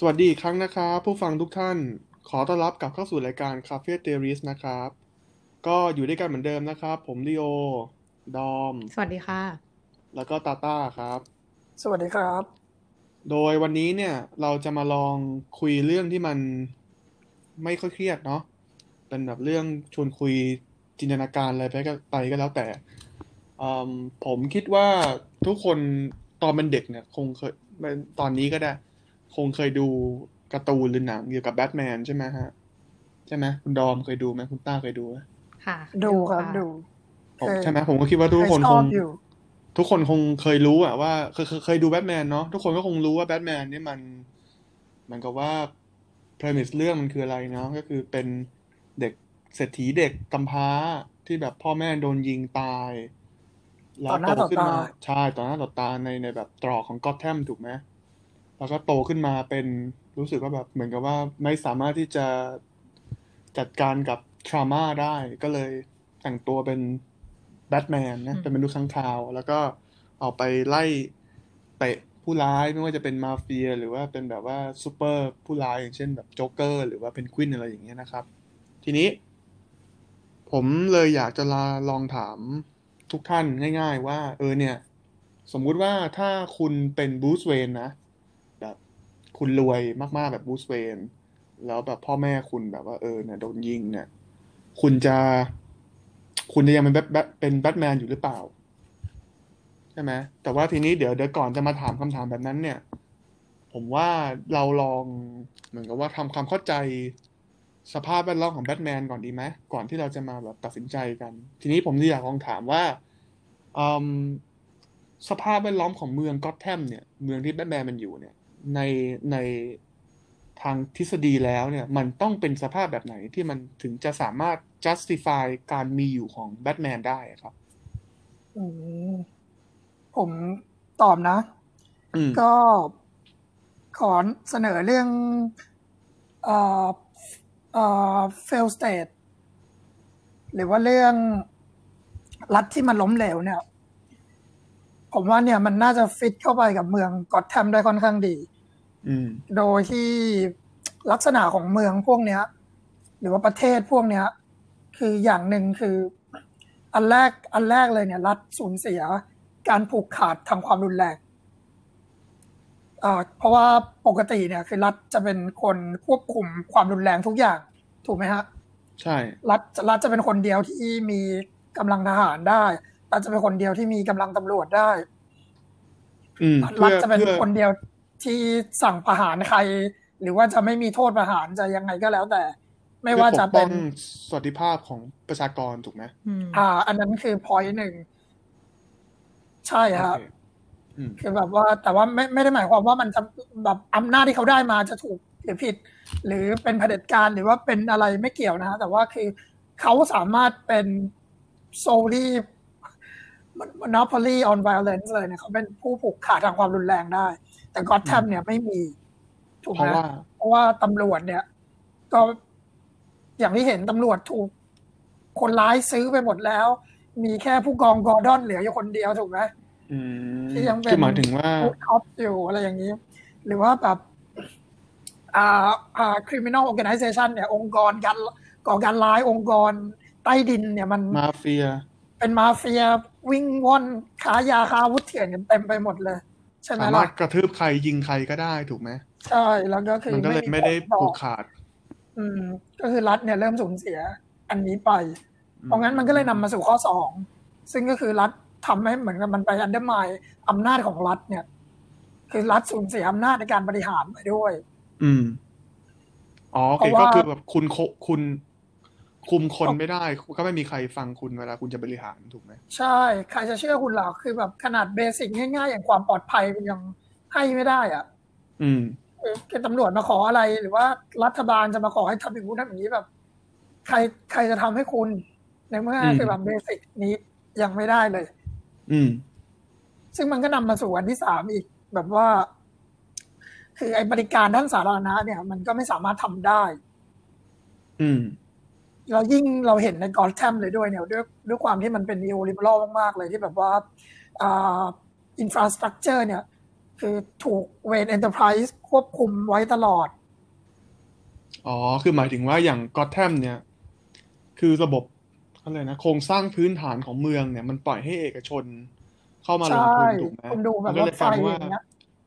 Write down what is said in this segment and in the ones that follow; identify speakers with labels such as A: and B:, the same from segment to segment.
A: สวัสดีอีกครั้งนะครับ ผู้ฟังทุกท่านขอต้อนรับกลับเข้าสู่รายการ Cafe t h e o r i s นะครับ ก็อยู่ด้วยกันเหมือนเดิมนะครับ ผมลีโอ ดอม
B: สวัสดีค่ะ
A: แล้วก็ตาต้าครับ
C: สวัสดีครับ
A: โดยวันนี้เนี่ยเราจะมาลองคุยเรื่องที่มันไม่ค่อยเครียดเนาะเป็นแบบเรื่องชวนคุยจินตนาการอะไรไปก็ไปก็แล้วแต่อืมผมคิดว่าทุกคนตอนเป็นเด็กเนี่ย คงเคยตอนนี้ก็ได้ คงเคยดูการ์ตูนหรือหนังเกี่ยวกับแบทแมนใช่ไหมฮะ ใช่ไหมคุณดอมเคยดูไหมคุณต้าเคยดูไหม
B: ค่ะ
C: ดูครับะดู
A: ผม
C: เคย
A: ใช่ไหมผมก็คิดว่าทุกคน
C: ช
A: ค
C: องบอยู่
A: ทุกคนคงเคยรู้อะว่าเคยเคยเคยดูแบทแมนเนาะทุกคนก็คงรู้ว่าแบทแมนนี่มันเหมือนกับว่า premise เรื่องมันคืออะไรเนาะก็คือเป็นเด็กเศรษฐีเด็กกำพร้าที่แบบพ่อแม่โดนยิงตายแล้ว
C: ต่อหน้า
A: โต
C: ต่อ
A: ขึ้นมา
C: ตา
A: ใช่ต่อหน้าต่อตาในในแบบตรอกของก็อตแทมถูกไหม แล้วก็โตขึ้นมาเป็นรู้สึกว่าแบบเหมือนกับว่าไม่สามารถที่จะจัดการกับ trauma ได้ ก็เลยแต่งตัวเป็นแบทแมนนะเป็นมนุษย์ค้างคาว แล้วก็ออกไปไล่เตะผู้ร้ายไม่ว่าจะเป็นมาเฟีย หรือว่าเป็นแบบว่าซูเปอร์ผู้ร้ายอย่างเช่นแบบโจ๊กเกอร์หรือว่าเพนกวินอะไรอย่างเงี้ยนะครับ ทีนี้ ผมเลยอยากจะลาลองถามทุกท่านง่าย ๆ ว่า เออเนี่ย สมมุติว่าถ้าคุณเป็นบูสเวนนะแบบ คุณรวยมากๆแบบบูสเวนแล้วแบบพ่อแม่คุณแบบว่าเออเนี่ยโดนยิงเนี่ย คุณจะ คุณจะยังเป็นแบทแบทเป็นแบทแมนอยู่หรือเปล่าใช่ไหมแต่ว่าทีนี้เดี๋ยวเดี๋ยวก่อนจะมาถามคำถามแบบนั้นเนี่ย ผมว่าเราลองเหมือนกับว่าทำความเข้าใจสภาพแวดล้อมของแบทแมนก่อนดีไหมก่อนที่เราจะมาแบบตัดสินใจกัน ทีนี้ผมอยากลองถามว่าสภาพแวดล้อมของเมืองก็อตแทมเนี่ย เมืองที่แบทแมนมันอยู่เนี่ย ในในทางทฤษฎีแล้วเนี่ย มันต้องเป็นสภาพแบบไหนที่มันถึงจะสามารถ justify การมีอยู่ของแบทแมนได้ครับ
C: อืมผมตอบนะ
A: อืม
C: ก็ขอเสนอเรื่องเอ่อเอ่อ fail state หรือว่าเรื่องรัฐที่มันล้มเหลวเนี่ย ผมว่าเนี่ยมันน่าจะฟิตเข้าไปกับเมืองกอตแทมได้ค่อนข้างดี
A: อืม
C: โดยที่ลักษณะของเมืองพวกเนี้ย หรือว่าประเทศพวกเนี้ย คืออย่างหนึ่งคือ อันแรกอันแรกเลยเนี่ย รัฐสูญเสียการผูกขาดทางความรุนแรงอ่าเพราะว่าปกติเนี่ย คือรัฐจะเป็นคนควบคุมความรุนแรงทุกอย่าง ถูกไหมฮะ
A: ใช่
C: รัฐรัฐจะเป็นคนเดียวที่มีกำลังทหารได้ รัฐจะเป็นคนเดียวที่มีกำลังตำรวจได้
A: อืม
C: รั
A: เพื่
C: ฐ
A: อ
C: จะเป็น
A: เพื่อ
C: คนเดียวที่สั่งประหารใคร หรือว่าจะไม่มีโทษประหารจะยังไงก็แล้วแต่ ไม่ว่าจะ
A: เพื่อปกป้
C: เป็
A: อนงสวัสดิภาพของประชากรถูกไหม
B: อืม
C: อ่า อันนั้นคือพอยหนึ่งใช่ครับ
A: โอเคอืม
C: คือแบบว่า แต่ว่าไม่ไม่ได้หมายความว่ามันจะแบบอำนาจที่เขาได้มาจะถูกหรือผิด หรือเป็นเผด็จการหรือว่าเป็นอะไรไม่เกี่ยวนะฮะแต่ว่าคือเขาสามารถเป็น solely monopoly on violence เลยเนี่ยเขาเป็นผู้ผูกขาดทางความรุนแรงได้ แต่ก็อตแทมเนี่ยไม่มีถูก
A: เพ
C: ไหม
A: ราะว่า
C: เพราะว่าตำรวจเนี่ย ก็อย่างที่เห็นตำรวจถูก คนร้ายซื้อไปหมดแล้ว มีแค่ผู้กองกอร์ดอนเหลืออยู่คนเดียวถูกไหม
A: อืม
C: ที่ยังเป็น
A: คือหมายถึงว่า
C: good cop อยู่อะไรอย่างนี้ หรือว่าแบบอ่าอ่า criminal organization เนี่ย องค์กรการก่อการร้ายองค์กรใต้ดินเนี่ยมัน
A: มาเฟีย
C: เป็นมาเฟีย วิ่งว่อนค้ายาค้าอาวุธเถื่อนกันเต็มไปหมดเลย ใช่ไหม
A: สา
C: ล่ะ
A: มารถกระทืบใครยิงใครก็ได้ถูกไหม
C: ใช่แล้วก็คือ
A: มันก็เลยไม่ได้
C: บอ
A: ผูกขาด
C: อืม ก็คือรัฐเนี่ยเริ่มสูญเสียอันนี้ไป เพราะงั้นมันก็เลยนำมาสู่ข้อสองซึ่งก็คือรัฐทำให้เหมือนกับมันไปอันเดอร์มายอำนาจของรัฐเนี่ย คือรัฐสูญเสียอำนาจในการบริหารไปด้วย
A: อืม อ๋อโอเค
C: เพราะว่า
A: ก็คือแบบคุณโคคุณ คุมคนไม่ได้ก็ไม่มีใครฟังคุณเวลาคุณจะบริหารถูกไหม
C: ใช่ใครจะเชื่อคุณหรอคือแบบขนาดเบสิกง่ายๆ อย่างความปลอดภัยมันยังให้ไม่ได้อะ
A: อืม
C: คือตำรวจมาขออะไรหรือว่ารัฐบาลจะมาขอให้ทำอย่างนู้นทำอย่างนี้แบบ ใครใครจะทำให้คุณ ในเมื่อ
A: อืม
C: คือแบบเบสิกนี้ยังไม่ได้เลย
A: อืม
C: ซึ่งมันก็นำมาสู่อันที่สามอีก แบบว่า คือไอ้บริการด้านสาธารณะเนี่ย มันก็ไม่สามารถทำได้
A: อืม
C: เรายิ่งเราเห็นในกอร์แทมเลยด้วยเนี่ยด้วยด้วยความที่มันเป็น neoliberal มากๆ เลยที่แบบว่าอ่า infrastructure เนี่ย คือถูก Wayne Enterprises ควบคุมไว้ตลอด
A: อ๋อ คือหมายถึงว่าอย่างก็อตแทมเนี่ย คือระบบอะไรนะ โครงสร้างพื้นฐานของเมืองเนี่ย มันปล่อยให้เอกชนเข้ามาลง
C: ใช่
A: ทุนถูกไหม
C: คุณดูแบบ
A: มันก็เลยกลายเป็นว่ารถไฟอ
C: ย่างเงี้ย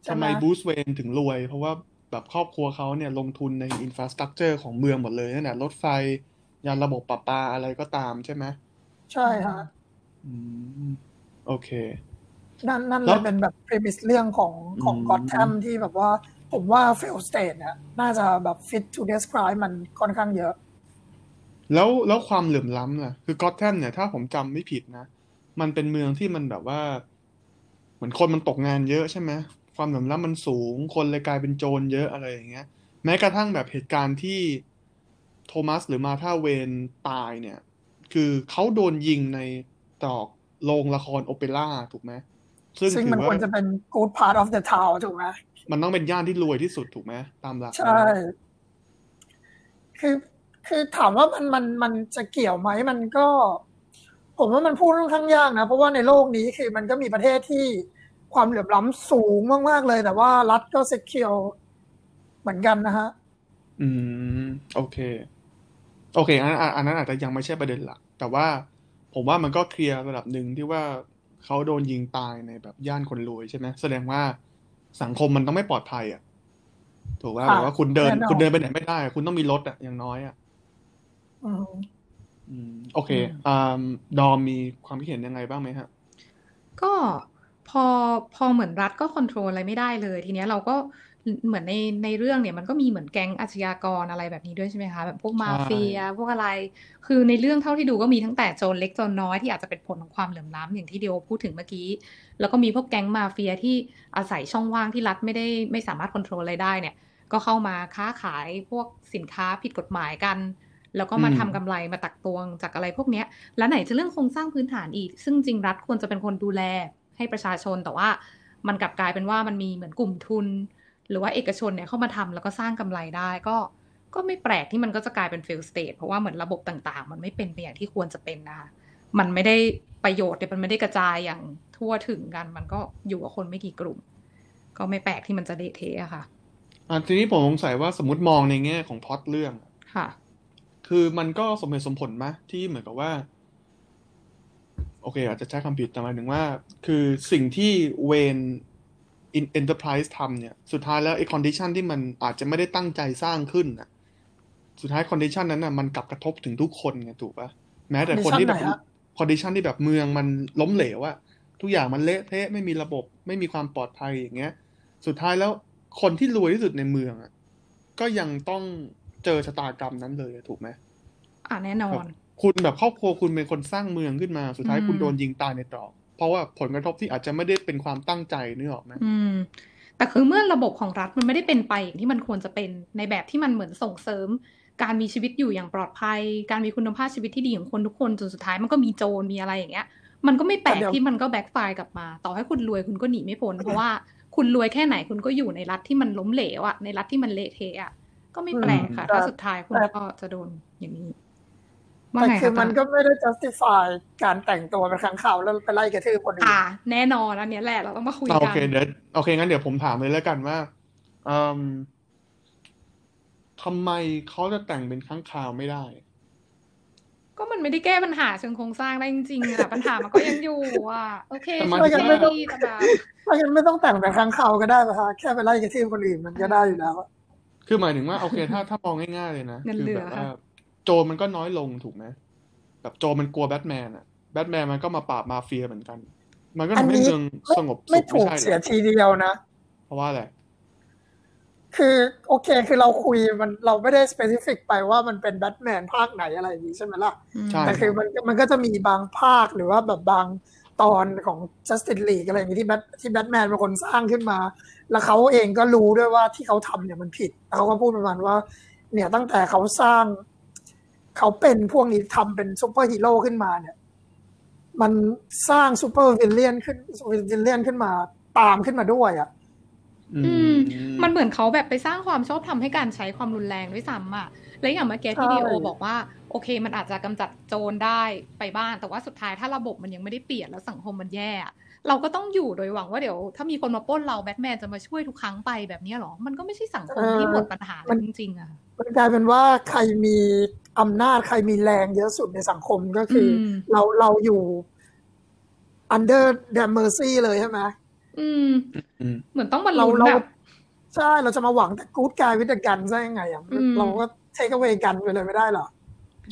C: ใช่
A: ทำ
C: ไม
A: บรูซเวย์นถึงรวย เพราะว่าแบบครอบครัวเขาเนี่ยลงทุนใน infrastructure ของเมืองหมดเลยนั่นแหละรถไฟ ยานระบบประปาอะไรก็ตามใช่ไหม
C: ใช่ฮะ
A: อืมโอเค
C: นั่นนั่น
A: แล้
C: เล
A: ว
C: ยเป็นแบบ premise เรื่องของของ
A: อืม
C: ก็อตแทมที่แบบว่า ผมว่า fail state เนี่ยน่าจะแบบ fit to describe มันค่อนข้างเยอะ
A: แล้วแล้วความเหลื่อมล้ำล่ะคือก็อตแทมเนี่ยถ้าผมจำไม่ผิดนะ มันเป็นเมืองที่มันแบบว่า เหมือนคนมันตกงานเยอะใช่ไหมความเหลื่อมล้ำมันสูง คนเลยกลายเป็นโจรเยอะอะไรอย่างเงี้ย แม้กระทั่งแบบเหตุการณ์ที่ โทมัสหรือมาธาเวนตายเนี่ย คือเขาโดนยิงในตรอกโรงละครโอเปร่าถูกไหมซึ่ง
C: ซึ่ง
A: ถื
C: มัน
A: อ
C: คว
A: ว่าร
C: จะเป็น good part of the town ถูกไหม
A: มันต้องเป็นย่านที่รวยที่สุดถูกไหมตามหลัก
C: ใช่
A: แล้ว
C: คือคือถามว่ามันมันมันจะเกี่ยวไหมมันก็ ผมว่ามันพูดค่อนข้างยากนะ เพราะว่าในโลกนี้คือมันก็มีประเทศที่ความเหลื่อมล้ำสูงมาก ๆ เลย แต่ว่ารัฐก็เซ็กเคียวเหมือนกันนะฮะ
A: อืม โอเค โอเคอันนั้นอันนั้นอาจจะยังไม่ใช่ประเด็นหลัก แต่ว่าผมว่ามันก็เคลียร์ระดับหนึ่งที่ว่าเขาโดนยิงตายในแบบย่านคนรวยใช่ไหมแสดงว่าสังคมมันต้องไม่ปลอดภัย อะ ถูกว่า
C: ค่ะ
A: แบบว่าคุณเดิน
C: แน่นอน
A: คุณเดินไปไหนไม่ได้ คุณต้องมีรถอะอย่างน้อยอะ
C: อืม
A: อืมโอเค
C: อืม
A: อ่าดอมมีความคิดเห็นยังไงบ้างไหมฮะ
B: ก็พอพอเหมือนรัฐก็คอนโทรลอะไรไม่ได้เลย ทีเนี้ยเราก็ เหมือนในในเรื่องเนี่ยมันก็มีเหมือนแก๊งอาชญากรอะไรแบบนี้ด้วยใช่ไหมคะแบบพวกมาเฟียพวกอะไร คือในเรื่องเท่าที่ดูก็มีตั้งแต่โจรเล็กโจรน้อยที่อาจจะเป็นผลของความเหลื่อมล้ำอย่างที่เดียวพูดถึงเมื่อกี้ แล้วก็มีพวกแก๊งมาเฟียที่อาศัยช่องว่างที่รัฐไม่ได้ไม่สามารถควบคุมอะไรได้เนี่ย ก็เข้ามาค้าขายพวกสินค้าผิดกฎหมายกัน แล้วก็มา
A: อืม
B: ทำกำไรมาตักตวงจากอะไรพวกเนี้ย แล้วไหนจะเรื่องโครงสร้างพื้นฐานอีก ซึ่งจริงรัฐควรจะเป็นคนดูแลให้ประชาชนแต่ว่า มันกลับกลายเป็นว่ามันมีเหมือนกลุ่มทุน หรือว่าเอกชนเนี่ยเข้ามาทำแล้วก็สร้างกำไรได้ก็ก็ไม่แปลกที่มันก็จะกลายเป็น fail state เพราะว่าเหมือนระบบต่างๆ มันไม่เป็นไปอย่างที่ควรจะเป็นนะคะมันไม่ได้ประโยชน์เนี่ยมันไม่ได้กระจายอย่างทั่วถึงกัน มันก็อยู่กับคนไม่กี่กลุ่ม ก็ไม่แปลกที่มันจะเละเทะอะค่ะ
A: อ่าทีนี้ผมสงสัยว่าสมมติมองในแง่ของพล็อตเรื่อง
B: ค่ะ
A: คือมันก็สมเหตุสมผลไหมที่เหมือนกับว่า โอเค อาจจะใช้คำผิดแต่หมายถึงว่า คือสิ่งที่ Wayne Enterprises ทำเนี่ย สุดท้ายแล้วไอ้ condition ที่มันอาจจะไม่ได้ตั้งใจสร้างขึ้นน่ะสุดท้าย condition นั้นน่ะมันกลับกระทบถึงทุกคนไงถูกปะแม้แต่คนที่แบบ
C: condition ไหนฮะ
A: condition ที่แบบเมืองมันล้มเหลวอะทุกอย่างมันเละเทะไม่มีระบบ ไม่มีความปลอดภัยอย่างเงี้ย สุดท้ายแล้วคนที่รวยที่สุดในเมืองอะก็ยังต้องเจอชะตากรรมนั้นเลยอะถูกไหม
B: อ่าแน่นอน
A: คุณแบบครอบครัวคุณเป็นคนสร้างเมืองขึ้นมา สุดท้าย
B: อืม
A: คุณโดนยิงตายในตรอก เพราะว่าผลกระทบที่อาจจะไม่ได้เป็นความตั้งใจนึกออกไหม
B: อืม แต่คือเมื่อระบบของรัฐมันไม่ได้เป็นไปอย่างที่มันควรจะเป็นในแบบที่มันเหมือนส่งเสริม การมีชีวิตอยู่อย่างปลอดภัย การมีคุณภาพชีวิตที่ดีของคนทุกคนจนสุดท้ายมันก็มีโจรมีอะไรอย่างเงี้ย มันก็ไม่แปลก
C: แต่เดี๋ยว
B: ที่มันก็ backfire กลับมา ต่อให้คุณรวยคุณก็หนีไม่พ้นเพราะว่าคุณรวยแค่ไหนคุณก็อยู่ในรัฐที่มันล้มเหลวอะในรัฐที่มันเละเทะอะก็ไม่แปลกค่ะ
C: แต่
B: ถ้าสุดท้ายคุณ
C: แต่
B: ก็จะโดนอย่างนี้ว่า
C: แต่
B: ไง
C: คือ
B: คะ
C: มันก็ไม่ได้ justify การแต่งตัวเป็นค้างคาวแล้วไปไล่กระทืบคนอื่น
B: อ่า แน่นอนอันเนี้ยแหละเราต้องมาคุยกัน
A: อะโอเคเดี๋ยวโอเคงั้นเดี๋ยวผมถามเลยแล้วกันว่าอืมทำไมเขาจะแต่งเป็นค้างคาวไม่ได้
B: ก็มันไม่ได้แก้ปัญหาเชิงโครงสร้างได้จริงๆอะปัญหามันก็ยังอยู่อะโอเค
A: แต่มัน
B: ช่วยกัน
A: ไม่
B: ไม่
A: ต้อง
B: ดีแต่แบบ
C: เพราะงั้นไม่ต้องแต่งเป็นขังข่าวก็ได้ป่ะคะแค่ไปไล่กระทืบคนอื่นมันก็ได้อยู่แล้วอะ
A: คือหมายถึงว่าโอเคถ้าถ้ามองง่ายๆเลยนะ
B: เงิน
A: คื
B: เหลื
A: แบ
B: อบ
A: ว่า
B: ค่ะ
A: โจรมันก็น้อยลงถูกไหมแบบโจรมันกลัวแบทแมนอะแบทแมนมันก็มาปราบมาเฟียเหมือนกัน มันก็
C: อัน
A: ทำให้
C: นี้
A: เมือง
C: ไม่
A: สงบสุข
C: ไม่ถูก
A: ใช่เหรอ
C: เสียทีเดียวนะ
A: เพราะว่าอะไร
C: คือโอเคคือเราคุยมันเราไม่ได้ specific ไปว่ามันเป็นแบทแมนภาคไหนอะไรอย่างนี้ใช่ไหมล่ะ
B: อืม
A: ใช่
C: แต่คือมันมันก็จะมีบางภาคหรือว่าแบบบางตอนของ Justice League อะไรอย่างนี้ที่แบทที่แบทแมนเป็นคนสร้างขึ้นมา แล้วเขาเองก็รู้ด้วยว่าที่เขาทำเนี่ยมันผิดแล้วเขาก็พูดประมาณว่า เนี่ยตั้งแต่เขาสร้าง เขาเป็นพวกนี้ทำเป็นซูเปอร์ฮีโร่ขึ้นมาเนี่ย มันสร้าง super villain ขึ้น villain ขึ้นมาตามขึ้นมาด้วยอะ
A: อื
B: อืม
A: ม
B: มันเหมือนเขาแบบไปสร้างความชอบธรรมให้การใช้ความรุนแรงด้วยซ้ำอะ และอย่างเมื่อกี้ที่
C: ใช่
B: ดีโอบอกว่า โอเค มันอาจจะกำจัดโจรได้ไปบ้าง แต่ว่าสุดท้ายถ้าระบบมันยังไม่ได้เปลี่ยนแล้วสังคมมันแย่อะเราก็ต้องอยู่โดยหวังว่าเดี๋ยว ถ้ามีคนมาปล้นเราแบทแมนจะมาช่วยทุกครั้งไปแบบเนี้ยเหรอ มันก็ไม่ใช่สังคมที่หมดปัญหาเลยจริงๆอะ
C: มันกลายเป็นว่าใครมี อำนาจใครมีแรงเยอะสุดในสังคมก็คืออ
B: ม
C: เราเราอยู่ under their mercy เลยใช่ไหม
B: อืม
A: อืม
B: เหมือนต้องมา
C: เรา
B: ลุ้น
C: เรา
B: แบบ
C: ใช่เราจะมาหวังแต่กู๊ดกายวิทกันได้ยังไงอะ
B: อืม
C: เราก็เทคเอาไว้กันไปเลยไม่ได้หรอ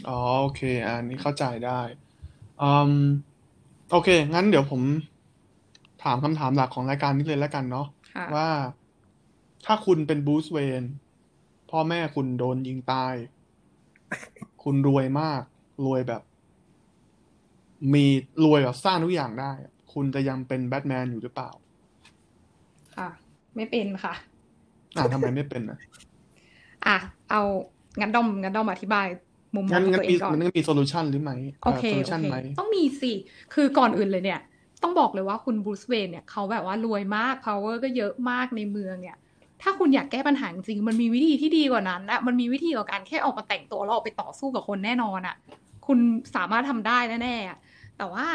A: อ๋อโอเค อันนี้เข้าใจได้อืมโอเค งั้นเดี๋ยวผมถามคำถามหลักของรายการนี้เลยแล้วกันเนาะ
B: ค่ะ
A: ว่าถ้าคุณเป็นบรูซเวย์นพ่อแม่คุณโดนยิงตาย คุณรวยมาก รวยแบบ มีรวยแบบสร้างทุกอย่างได้ คุณจะยังเป็นแบทแมนอยู่หรือเปล่า
B: ค่ะ ไม่เป็นค่ะ
A: อ่าทำไมไม่เป็นนะ
B: อะ เอางั้นดอมงั้นดอมอธิบายมุมมอ
A: ง
B: ของ
A: งั้
B: ตั
A: น
B: วเองก่อน
A: งั้นงั้นมีมันต้องมี solution หรือไม่
B: โอเค
A: solution
B: โอเค
A: ไหม
B: ต้องมีสิ คือก่อนอื่นเลยเนี่ย ต้องบอกเลยว่าคุณบรูซเวย์นเนี่ยเขาแบบว่ารวยมาก power ก็เยอะมากในเมืองเนี่ย ถ้าคุณอยากแก้ปัญหาจริงมันมีวิธีที่ดีกว่านั้นนะมันมีวิธีกว่าการแค่ออกมาแต่งตัวแล้วออกไปต่อสู้กับคนแน่นอนอะคุณสามารถทำได้แน่ๆแต่ว่า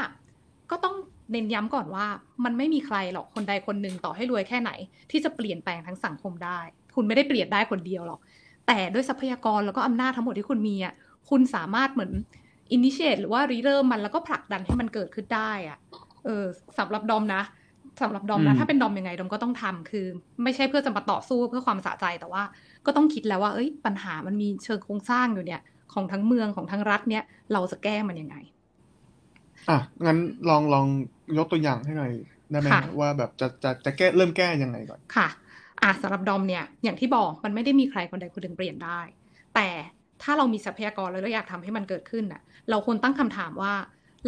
B: ก็ต้องเน้นย้ำก่อนว่ามันไม่มีใครหรอกคนใดคนหนึ่งต่อให้รวยแค่ไหน ที่จะเปลี่ยนแปลงทั้งสังคมได้ คุณไม่ได้เปลี่ยนได้คนเดียวหรอก แต่ด้วยทรัพยากรแล้วก็อำนาจทั้งหมดที่คุณมีอะคุณสามารถเหมือนอินิเชตหรือว่าริเริ่มมันแล้วก็ผลักดันให้มันเกิดขึ้นได้อะเออสำหรับดอมนะ สำหรับดอมนะ
A: อืม
B: ถ้าเป็นดอมยังไงดอมก็ต้องทำคือ ไม่ใช่เพื่อจะมาต่อสู้เพื่อความสะใจแต่ว่า ก็ต้องคิดแล้วว่าเอ้ย ปัญหามันมีเชิงโครงสร้างอยู่เนี่ย ของทั้งเมืองของทั้งรัฐเนี่ย เราจะแก้มันยังไง
A: อะงั้นลองลองยกตัวอย่างให้หน่อยได้ไหม
B: ค่ะ
A: ว่าแบบจะจะจะแก้เริ่มแก้ยังไงก่อน
B: ค่ะ อะสำหรับดอมเนี่ยอย่างที่บอกมันไม่ได้มีใครคนใดคนหนึ่งเปลี่ยนได้ แต่ถ้าเรามีทรัพยากรแล้วเราอยากทำให้มันเกิดขึ้นน่ะ เราควรตั้งคำถามว่า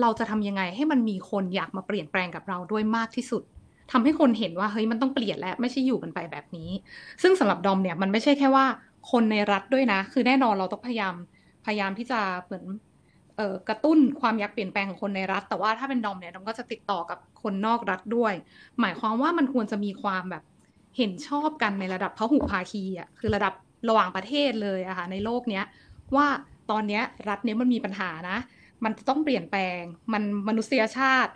B: เราจะทำยังไงให้มันมีคนอยากมาเปลี่ยนแปลงกับเราด้วยมากที่สุด ทำให้คนเห็นว่าเฮ้ยมันต้องเปลี่ยนแล้วไม่ใช่อยู่กันไปแบบนี้ ซึ่งสำหรับดอมเนี่ยมันไม่ใช่แค่ว่าคนในรัฐด้วยนะ คือแน่นอนเราต้องพยายามพยายามที่จะเหมือนกระตุ้นความอยากเปลี่ยนแปลงของคนในรัฐ แต่ว่าถ้าเป็นดอมเนี่ยดอมก็จะติดต่อกับคนนอกรัฐด้วย หมายความว่ามันควรจะมีความแบบเห็นชอบกันในระดับพหุภาคีอะคือระดับระหว่างประเทศเลยอะค่ะในโลกเนี้ยว่าตอนเนี้ยรัฐเนี้ยมันมีปัญหานะ มันจะต้องเปลี่ยนแปลง มันมนุษยชาติ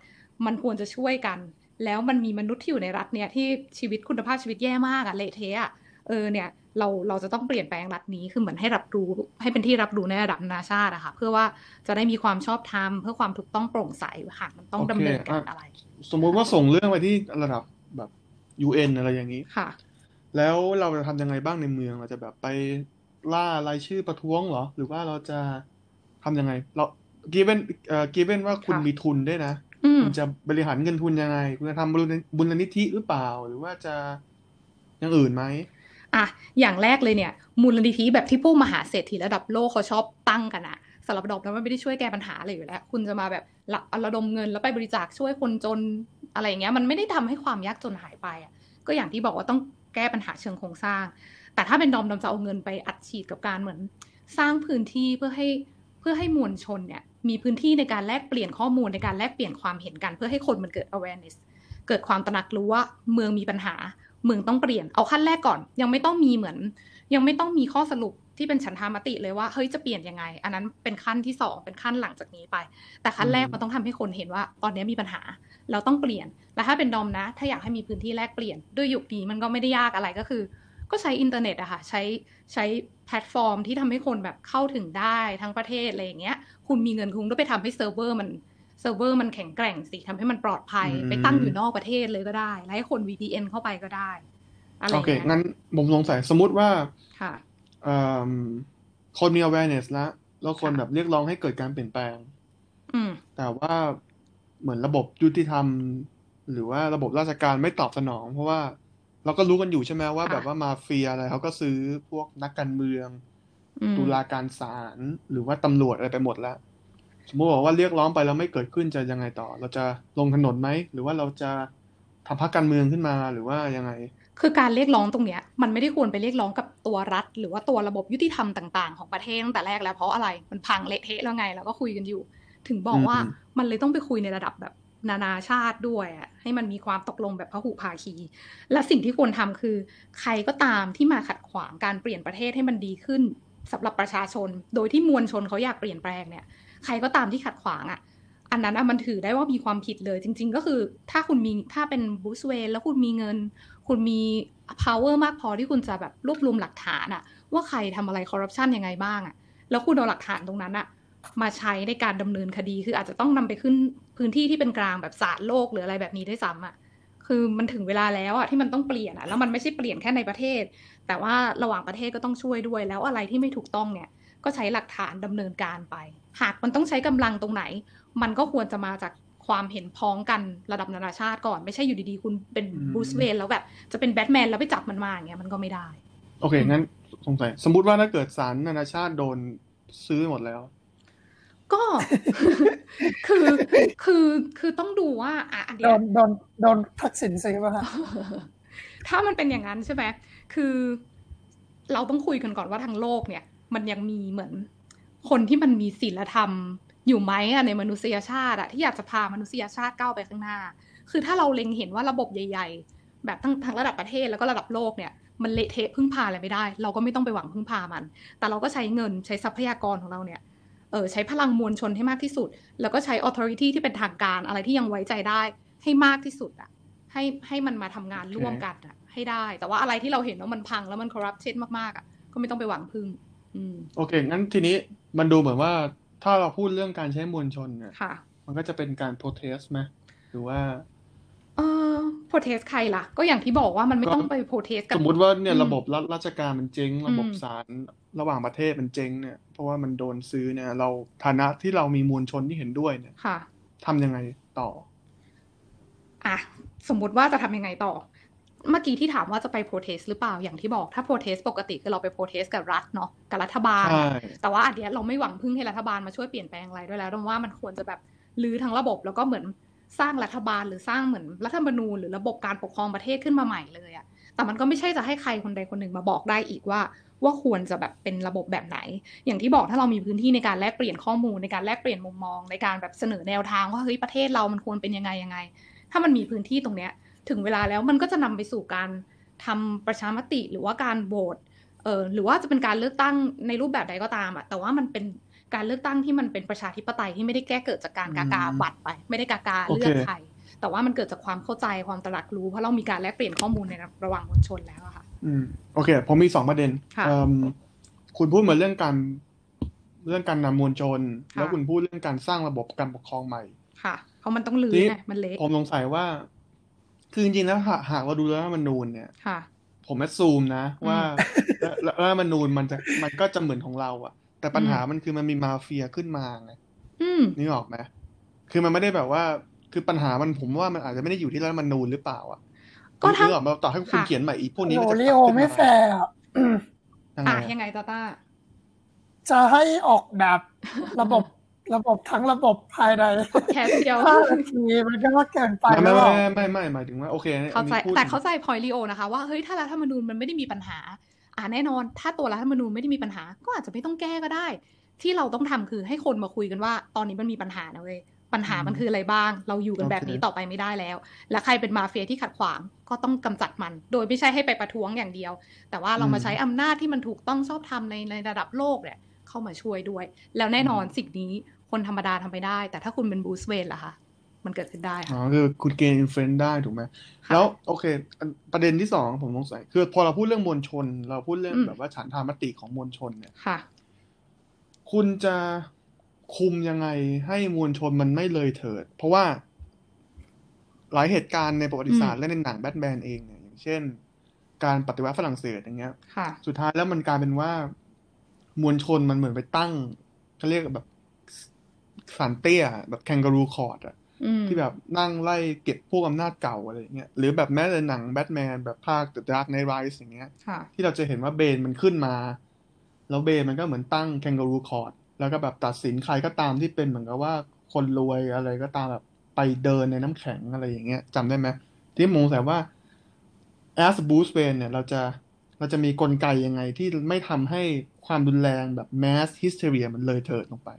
B: มันควรจะช่วยกัน แล้วมันมีมนุษย์ที่อยู่ในรัฐเนี่ยที่ชีวิตคุณภาพชีวิตแย่มากอะเละเทะอะเออเนี่ยเราเราจะต้องเปลี่ยนแปลงรัฐนี้คือเหมือนให้รับรู้ให้เป็นที่รับรู้ในระดับนานาชาติอะค่ะเพื่อว่าจะได้มีความชอบธรรมเพื่อความถูกต้องโปร่งใสหากมันต้อง
A: โอเค
B: ดำเนินการ
A: อะ
B: อะไร
A: สมมุติว่าส่งเรื่องไปที่ระดับแบบ UN อะไรอย่างนี้
B: ค่ะ
A: แล้วเราจะทำยังไงบ้างในเมืองเราจะแบบไปล่ารายชื่อประท้วงเหรอ หรือว่าเราจะทำยังไง เรา given เอ่อ given ว่าคุณ
B: ค่ะ
A: มีทุนด้วยนะ
B: อืม
A: คุณจะบริหารเงินทุนยังไง คุณจะทำบุญบุญนิธิหรือเปล่า หรือว่าจะอย่างอื่นไหม
B: อะอย่างแรกเลยเนี่ย มูลนิธิแบบที่พวกมหาเศรษฐีระดับโลกเขาชอบตั้งกันอะสำหรับดอกแล้วมันไม่ได้ช่วยแก้ปัญหาอะไรอยู่แล้ว คุณจะมาแบบละระดมเงินแล้วไปบริจาคช่วยคนจนอะไรอย่างเงี้ย มันไม่ได้ทำให้ความยากจนหายไปอะก็อย่างที่บอกว่าต้องแก้ปัญหาเชิงโครงสร้าง แต่ถ้าเป็นดอมดอมจะเอาเงินไปอัดฉีดกับการเหมือน สร้างพื้นที่เพื่อให้เพื่อให้มวลชนเนี่ย มีพื้นที่ในการแลกเปลี่ยนข้อมูลในการแลกเปลี่ยนความเห็นกัน เพื่อให้คนมันเกิด awareness เกิดความตระหนักรู้ว่าเมืองมีปัญหา เมืองต้องเปลี่ยนเอาขั้นแรกก่อน ยังไม่ต้องมีเหมือน ยังไม่ต้องมีข้อสรุปที่เป็นฉันทามติเลยว่าเฮ้ยจะเปลี่ยนยังไง อันนั้นเป็นขั้นที่สองเป็นขั้นหลังจากนี้ไป แต่ขั้นแรก
A: มั
B: นต้องทำให้คนเห็นว่า ตอนนี้มีปัญหาเราต้องเปลี่ยน แล้วถ้าเป็นดอมนะ ถ้าอยากให้มีพื้นที่แลกเปลี่ยนด้วยยุคนี้มันก็ไม่ได้ยากอะไรก็คือ ก็ใช้อินเทอร์เน็ตอะค่ะใช้ใช้แพลตฟอร์มที่ทำให้คนแบบเข้าถึงได้ทั้งประเทศอะไรอย่างเงี้ย คุณมีเงินคุณก็ไปทำให้เซิร์ฟเวอร์มันเซิร์ฟเวอร์มันแข็งแกร่งสิทำให้มันปลอดภัย
A: อืม
B: ไปตั้งอยู่นอกประเทศเลยก็ได้แล้วให้คน VPN เข้าไปก็ได้อะไรอ
A: โอย่างเค
B: เงี้ย
A: งั้นผมสงสัยสมมุติว่า
B: ค่ะ
A: เอ่อคนมี awareness แล้วแล้วคน
B: ค่ะ
A: แบบเรียกร้องให้เกิดการเปลี่ยนแปลง
B: อืม
A: แต่ว่าเหมือนระบบยุติธรรม หรือว่าระบบราชการไม่ตอบสนอง เพราะว่า เราก็รู้กันอยู่ใช่ไหมว่า
B: ค่ะ
A: แบบว่ามาเฟียอะไรเขาก็ซื้อพวกนักการเมือง
B: อืม
A: ตุลาการศาลหรือว่าตำรวจอะไรไปหมดแล้ว สมมติบอกว่าเรียกร้องไปแล้วไม่เกิดขึ้นจะยังไงต่อ เราจะลงถนนไหมหรือว่าเราจะทำพรรคการเมืองขึ้นมาหรือว่ายังไง
B: คือการเรียกร้องตรงเนี้ย มันไม่ได้ควรไปเรียกร้องกับตัวรัฐ หรือว่าตัวระบบยุติธรรมต่างๆของประเทศตั้งแต่แรกแล้วเพราะอะไรมันพังเละเทะแล้วไงเราก็คุยกันอยู่ ถึงบอกว่า
A: อืม
B: มันเลยต้องไปคุยในระดับแบบ นานาชาติด้วยอะให้มันมีความตกลงแบบพหุภาคี และสิ่งที่ควรทำคือ ใครก็ตามที่มาขัดขวางการเปลี่ยนประเทศให้มันดีขึ้นสำหรับประชาชน โดยที่มวลชนเขาอยากเปลี่ยนแปลงเนี่ย ใครก็ตามที่ขัดขวางอะอันนั้นอะมันถือได้ว่ามีความผิดเลย จริง ๆ ก็คือ ถ้าคุณมีถ้าเป็นบูสเวนแล้วคุณมีเงิน คุณมี power มากพอที่คุณจะแบบรวบรวมหลักฐานอะว่าใครทำอะไรคอร์รัปชันยังไงบ้างอะแล้วคุณเอาหลักฐานตรงนั้นอะ มาใช้ในการดำเนินคดี คืออาจจะต้องนำไปขึ้นพื้นที่ที่เป็นกลางแบบศาลโลกหรืออะไรแบบนี้ด้วยซ้ำอะคือมันถึงเวลาแล้วอะที่มันต้องเปลี่ยนอะแล้วมันไม่ใช่เปลี่ยนแค่ในประเทศ แต่ว่าระหว่างประเทศก็ต้องช่วยด้วย แล้วอะไรที่ไม่ถูกต้องเนี่ย ก็ใช้หลักฐานดำเนินการไป หากมันต้องใช้กำลังตรงไหน มันก็ควรจะมาจากความเห็นพ้องกันระดับนานาชาติก่อนไม่ใช่อยู่ดีๆ คุณเป็น
A: อืม
B: บรูซเวนแล้วแบบจะเป็นแบทแมนแล้วไปจับมันมาอย่างเงี้ยมันก็ไม่ได้
A: โอเคงั้นสงสัยสมมุติว่าถ้าเกิดศาลนานาชาติโดนซื้อหมดแล้ว
B: ก็คือคือคือต้องดูว่าอะอัน
C: โด
B: เนี้ย
C: นโดนโดนทักษิณซื้อป่ะฮะ
B: ถ้ามันเป็นอย่างนั้นใช่ไหมคือ เราต้องคุยกันก่อนว่าทางโลกเนี่ย มันยังมีเหมือน คนที่มันมีศีลธรรมอยู่ไหมอะในมนุษยชาติอะที่อยากจะพามนุษยชาติก้าวไปข้างหน้า คือถ้าเราเล็งเห็นว่าระบบใหญ่ ๆ แบบทั้งทั้งระดับประเทศแล้วก็ระดับโลกเนี่ยมันเละเทะพึ่งพาอะไรไม่ได้ เราก็ไม่ต้องไปหวังพึ่งพามัน แต่เราก็ใช้เงินใช้ทรัพยากรของเราเนี่ย เออใช้พลังมวลชนให้มากที่สุด แล้วก็ใช้ authority ที่เป็นทางการอะไรที่ยังไว้ใจได้ให้มากที่สุดอะให้ให้มันมาทำงาน
A: โอเค
B: ร่วมกันอะให้ได้ แต่ว่าอะไรที่เราเห็นว่ามันพังแล้วมัน corrupted มากๆอะก็ไม่ต้องไปหวังพึ่งอืม
A: โอเค งั้นทีนี้มันดูเหมือนว่าถ้าเราพูดเรื่องการใช้มวลชนเนี่ย
B: ค่ะ
A: มันก็จะเป็นการ protest ไหมหรือว่า
B: เออ protest ใครล่ะ ก็อย่างที่บอกว่ามันไม่ต้องไป protest กับ
A: สมมุติว่าเนี่ย
B: อืม
A: ระบบรัฐราชการมันเจ๊งระบบ
B: อืม
A: ศาล ระหว่างประเทศมันเจ๊งเนี่ย เพราะว่ามันโดนซื้อเนี่ย เราฐานะที่เรามีมวลชนที่เห็นด้วยเนี่ย
B: ค่ะ
A: ทำยังไงต่อ
B: อะ สมมุติว่าจะทำยังไงต่อ เมื่อกี้ที่ถามว่าจะไป protest หรือเปล่าอย่างที่บอกถ้า protest ปกติคือเราไป protest กับรัฐเนาะกับรัฐบาล
A: ใช่
B: แต่ว่าอันเนี้ยเราไม่หวังพึ่งให้รัฐบาลมาช่วยเปลี่ยนแปลงอะไรด้วยแล้วดังว่ามันควรจะแบบรื้อทั้งระบบแล้วก็เหมือนสร้างรัฐบาลหรือสร้างเหมือนรัฐธรรมนูญหรือระบบการปกครองประเทศขึ้นมาใหม่เลยอะแต่มันก็ไม่ใช่จะให้ใครคนใดคนหนึ่งมาบอกได้อีกว่า ว่าควรจะแบบเป็นระบบแบบไหน อย่างที่บอกถ้าเรามีพื้นที่ในการแลกเปลี่ยนข้อมูลในการแลกเปลี่ยนมุมมอง ในการแบบเสนอแนวทางว่าเฮ้ยประเทศเรามันควรเป็นยังไงยังไง ถ้ามันมีพื้นที่ตรงเนี้ยถึงเวลาแล้วมันก็จะนำไปสู่การทำประชามติหรือว่าการโหวตเออหรือว่าจะเป็นการเลือกตั้งในรูปแบบใดก็ตามอะแต่ว่ามันเป็นการเลือกตั้งที่มันเป็นประชาธิปไตยที่ไม่ได้แก้เกิดจากการกากา
A: อืม
B: บัตรไป ไม่ได้กากา
A: โอเค
B: เลือกใครแต่ว่ามันเกิดจากความเข้าใจความตระหนักรู้เพราะเรามีการแลกเปลี่ยนข้อมูลในระหว่างมวลชนแล้วอะค่ะ
A: อืมโอเค ผมมีสองประเด็น
B: ค่ะ
A: เอิ่มคุณพูดมาเรื่องการเรื่องการนำมวลชน
B: ค่ะ
A: แล้วคุณพูดเรื่องการสร้างระบบการปกครองใหม่
B: ค่ะ เพราะมันต้องลือ
A: ทีนี้
B: ไงมันเละ
A: ผมสงสัยว่า คือจริงๆแล้วหากหากเราดูรัฐธรรมนูญเนี่ย
B: ค่ะ
A: ผมแอดซูมนะ
B: อืม
A: ว่ารัฐรัฐธรรมนูญมันจะมันก็จะเหมือนของเราอะแต่ปัญหา
B: อืม
A: มันคือมันมีมาเฟียขึ้นมาไง
B: อืม
A: นึกออกไหมคือมันไม่ได้แบบว่า คือปัญหามันผมว่ามันอาจจะไม่ได้อยู่ที่รัฐธรรมนูญหรือเปล่าอะ
B: ก็ถ้า
A: นึกออกไหมต่อให้คุณ
B: ค่ะ
A: เขียนใหม่อีกพวกนี้
C: โอ้
A: มันจะ
C: ลิ
A: กลับ
C: โอ
A: ขึ้น
C: ไม่
A: มา
C: แฟร์อะ
A: ยังไง
B: อะ
A: อะ
B: ยังไงตาต้า
C: จะให้ออกแบบระบบระบบทั้งระบบภายใน
B: แค่เดียว
C: ห้านาทีมันก็เกินไป
A: ไม่
C: แล้
A: ไม่
C: ว
A: ไม่ไม่ไม่หมายถึงว่าโอเคอันนี้
B: เข้าใจ
A: พูด
B: แต่
A: ถึง
B: เข้าใจพอยลีโอนะคะว่าเฮ้ยถ้ารัฐธรรมนูญมันไม่ได้มีปัญหา อ่าแน่นอน ถ้าตัวรัฐธรรมนูญไม่ได้มีปัญหา ก็อาจจะไม่ต้องแก้ก็ได้ ที่เราต้องทำคือให้คนมาคุยกันว่า ตอนนี้มันมีปัญหานะเว้ย ปัญหามันคืออะไรบ้าง เราอยู่กันแบบนี้ต่อไปไม่ได้แล้ว และใครเป็นมาเฟียที่ขัดขวางก็ต้องกำจัดมัน โดยไม่ใช่ให้ไปประท้วงอย่างเดียว แต่ว่าเรามาใช้อำนาจที่มันถูกต้องชอบธรรมในในระดับโลกเนี่ยเข้ามาช่วยด้วย แล้วแน่นอนสิ่งนี้คนธรรมดาทำไม่ได้ แต่ถ้าคุณเป็นบูสเวนล่ะคะมันเกิดขึ้นได้
A: อ๋อ
B: ค่ะ
A: คือคุณ gain influence ได้ถูกไหม
B: ค่ะ
A: แล้วโอเคอันประเด็นที่สองผมสงสัยคือพอเราพูดเรื่องมวลชน เราพูดเรื่อง
B: อืม
A: แบบว่าฉันทามติของมวลชนเนี่ย
B: ค่ะ
A: คุณจะ คุมยังไงให้มวลชนมันไม่เลยเถิด เพราะว่า หลายเหตุการณ์ในประวัติศาสตร์และในหนังแบทแมนเองเนี่ยอย่างเช่น การปฏิวัติฝรั่งเศสอย่างเงี้ย
B: ค่ะ
A: สุดท้ายแล้วมันกลายเป็นว่ามวลชนมันเหมือนไปตั้งเขาเรียกแบบสารเตี้ยแบบแคนการูคอร์ดอะ
B: อืม
A: ที่แบบนั่งไล่เก็บพวกอำนาจเก่าอะไรอย่างเงี้ยหรือแบบแม้แต่หนังแบทแมนแบบภาค The Dark Knight Rises อย่างเงี้ย
B: ค่ะ
A: ที่เราจะเห็นว่าเบนมันขึ้นมา แล้วเบนมันก็เหมือนตั้งแคนการูคอร์ด แล้วก็แบบตัดสินใครก็ตามที่เป็นเหมือนกับว่าคนรวยอะไรก็ตามแบบไปเดินในน้ำแข็งอะไรอย่างเงี้ยจำได้ไหมที่มองแต่ว่า as Bruce Wayne เนี่ยเราจะเราจะมีกลไกยังไงที่ไม่ทำให้ความรุนแรงแบบ mass hysteria มันเลยเถิดลงไป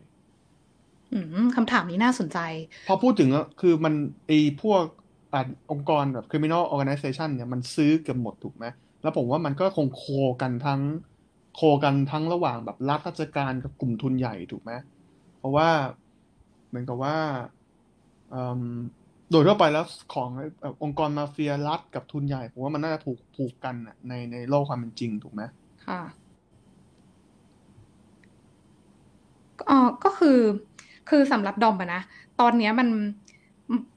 B: อืมคำถามนี้น่าสนใจ
A: พอพูดถึงอะคือมันไอพวกอ่าองค์กรแบบ criminal organization เนี่ยมันซื้อเกือบหมดถูกไหม แล้วผมว่ามันก็คงโคกันทั้ง โคกันทั้งระหว่างแบบรัฐราชการกับกลุ่มทุนใหญ่ถูกไหมเพราะว่าเหมือนกับว่าโดยทั่วไปแล้วของอองค์กรมาเฟียรัฐกับทุนใหญ่ผมว่ามันน่าจะผูกผูกกันในในโลกความเป็นจริงถูกไหม
B: ค่ะอ๋อก็คือ คือสำหรับดอมอะนะ ตอนเนี้ยมัน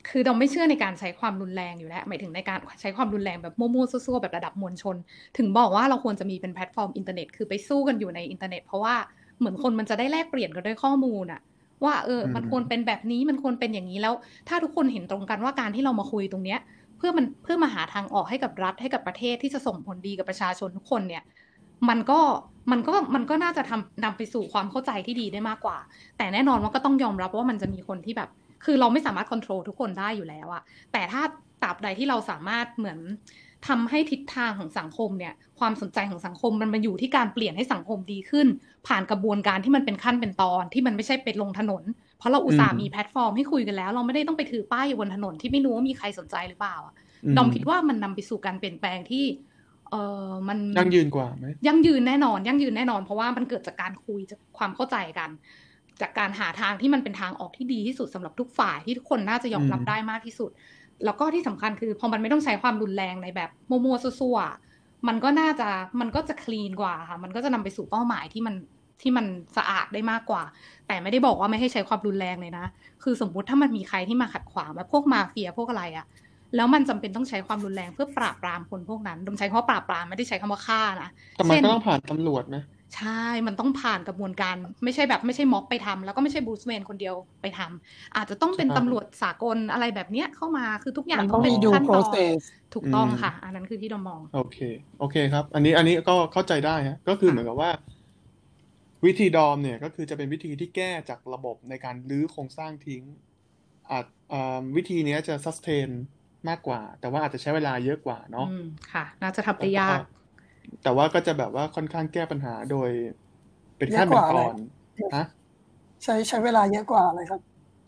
B: คือดอมไม่เชื่อในการใช้ความรุนแรงอยู่แล้วหมายถึงในการใช้ความรุนแรงแบบมั่วๆซั่วๆแบบระดับมวลชน ถึงบอกว่าเราควรจะมีเป็นแพลตฟอร์มอินเทอร์เน็ตคือไปสู้กันอยู่ในอินเทอร์เน็ตเพราะว่าเหมือนคนมันจะได้แลกเปลี่ยนกันด้วยข้อมูลอะว่าเออมันควรเป็นแบบนี้มันควรเป็นอย่างนี้แล้ว ถ้าทุกคนเห็นตรงกันว่าการที่เรามาคุยตรงเนี้ย เพื่อมันเพื่อมาหาทางออกให้กับรัฐให้กับประเทศที่จะส่งผลดีกับประชาชนทุกคนเนี่ย มันก็มันก็มันก็น่าจะทำนำไปสู่ความเข้าใจที่ดีได้มากกว่า แต่แน่นอนว่าก็ต้องยอมรับว่ามันจะมีคนที่แบบ คือเราไม่สามารถควบคุมทุกคนได้อยู่แล้วอะแต่ถ้าตราบใดที่เราสามารถเหมือนทำให้ทิศทางของสังคมเนี่ย ความสนใจของสังคมมันมาอยู่ที่การเปลี่ยนให้สังคมดีขึ้น ผ่านกระบวนการที่มันเป็นขั้นเป็นตอนที่มันไม่ใช่เป็นลงถนน เพราะเราอุตส่าห์มีแพลตฟอร์มให้คุยกันแล้ว เราไม่ได้ต้องไปถือป้ายอยู่บนถนนที่ไม่รู้ว่ามีใครสนใจหรือเปล่าอะดอมคิดว่ามันนำไปสู่การเปลี่ยนแปลงที่เออมัน
A: ยั่งยืนกว่าไหม
B: ยั่งยืนแน่นอนยั่งยืนแน่นอน เพราะว่ามันเกิดจากการคุยจากความเข้าใจกัน จากการหาทางที่มันเป็นทางออกที่ดีที่สุดสำหรับทุกฝ่ายที่ทุกคนน่าจะยอมรับ
A: อืม
B: ได้มากที่สุด แล้วก็ที่สำคัญคือพอมันไม่ต้องใช้ความรุนแรงในแบบมั่วๆซั่วๆมันก็น่าจะมันก็จะคลีนกว่าค่ะ มันก็จะนำไปสู่เป้าหมายที่มันที่มันสะอาดได้มากกว่า แต่ไม่ได้บอกว่าไม่ให้ใช้ความรุนแรงเลยนะ คือสมมุติถ้ามันมีใครที่มาขัดขวางแบบพวกมาเฟียพวกอะไรอะแล้วมันจำเป็นต้องใช้ความรุนแรงเพื่อปราบปรามคนพวกนั้นดมใช้คำว่าปราบปรามไม่ได้ใช้คำว่าฆ่านะ
A: แต่มัน
B: เช่น
A: ก็ต้องผ่านตำรวจนะ
B: ใช่ มันต้องผ่านกระบวนการ ไม่ใช่แบบไม่ใช่ม็อบไปทำแล้วก็ไม่ใช่บรูซเวนคนเดียวไปทำอาจจะต้องเป็น
A: ใช่
B: ตำรวจสากลอะไรแบบเนี้ยเข้ามาคือทุกอย่าง
C: มัน
B: ต้
C: ต้
B: อ
C: องง
B: เป็น
C: มีดู
B: ขั้นตอน
C: process
B: ถูกต้อง
A: อืม
B: ค่ะ อันนั้นคือที่เรามอง
A: โอเค โอเคครับ อันนี้อันนี้ก็เข้าใจได้ฮะก็คือเหมือนกับว่า วิธีดอมเนี่ยก็คือจะเป็นวิธีที่แก้จากระบบในการรื้อโครงสร้างทิ้ง อาจอ่าวิธีเนี้ยจะ sustain มากกว่า แต่ว่าอาจจะใช้เวลาเยอะกว่าเนาะ
B: อืมค่ะ น่าจะทำได้ยาก
A: แต่ว่าก็จะแบบว่าค่อนข้างแก้ปัญหาโดย เป็นขั้นเป็นตอนฮะ
C: ใช้ใช้เวลาเยอะกว่าอะไรครับ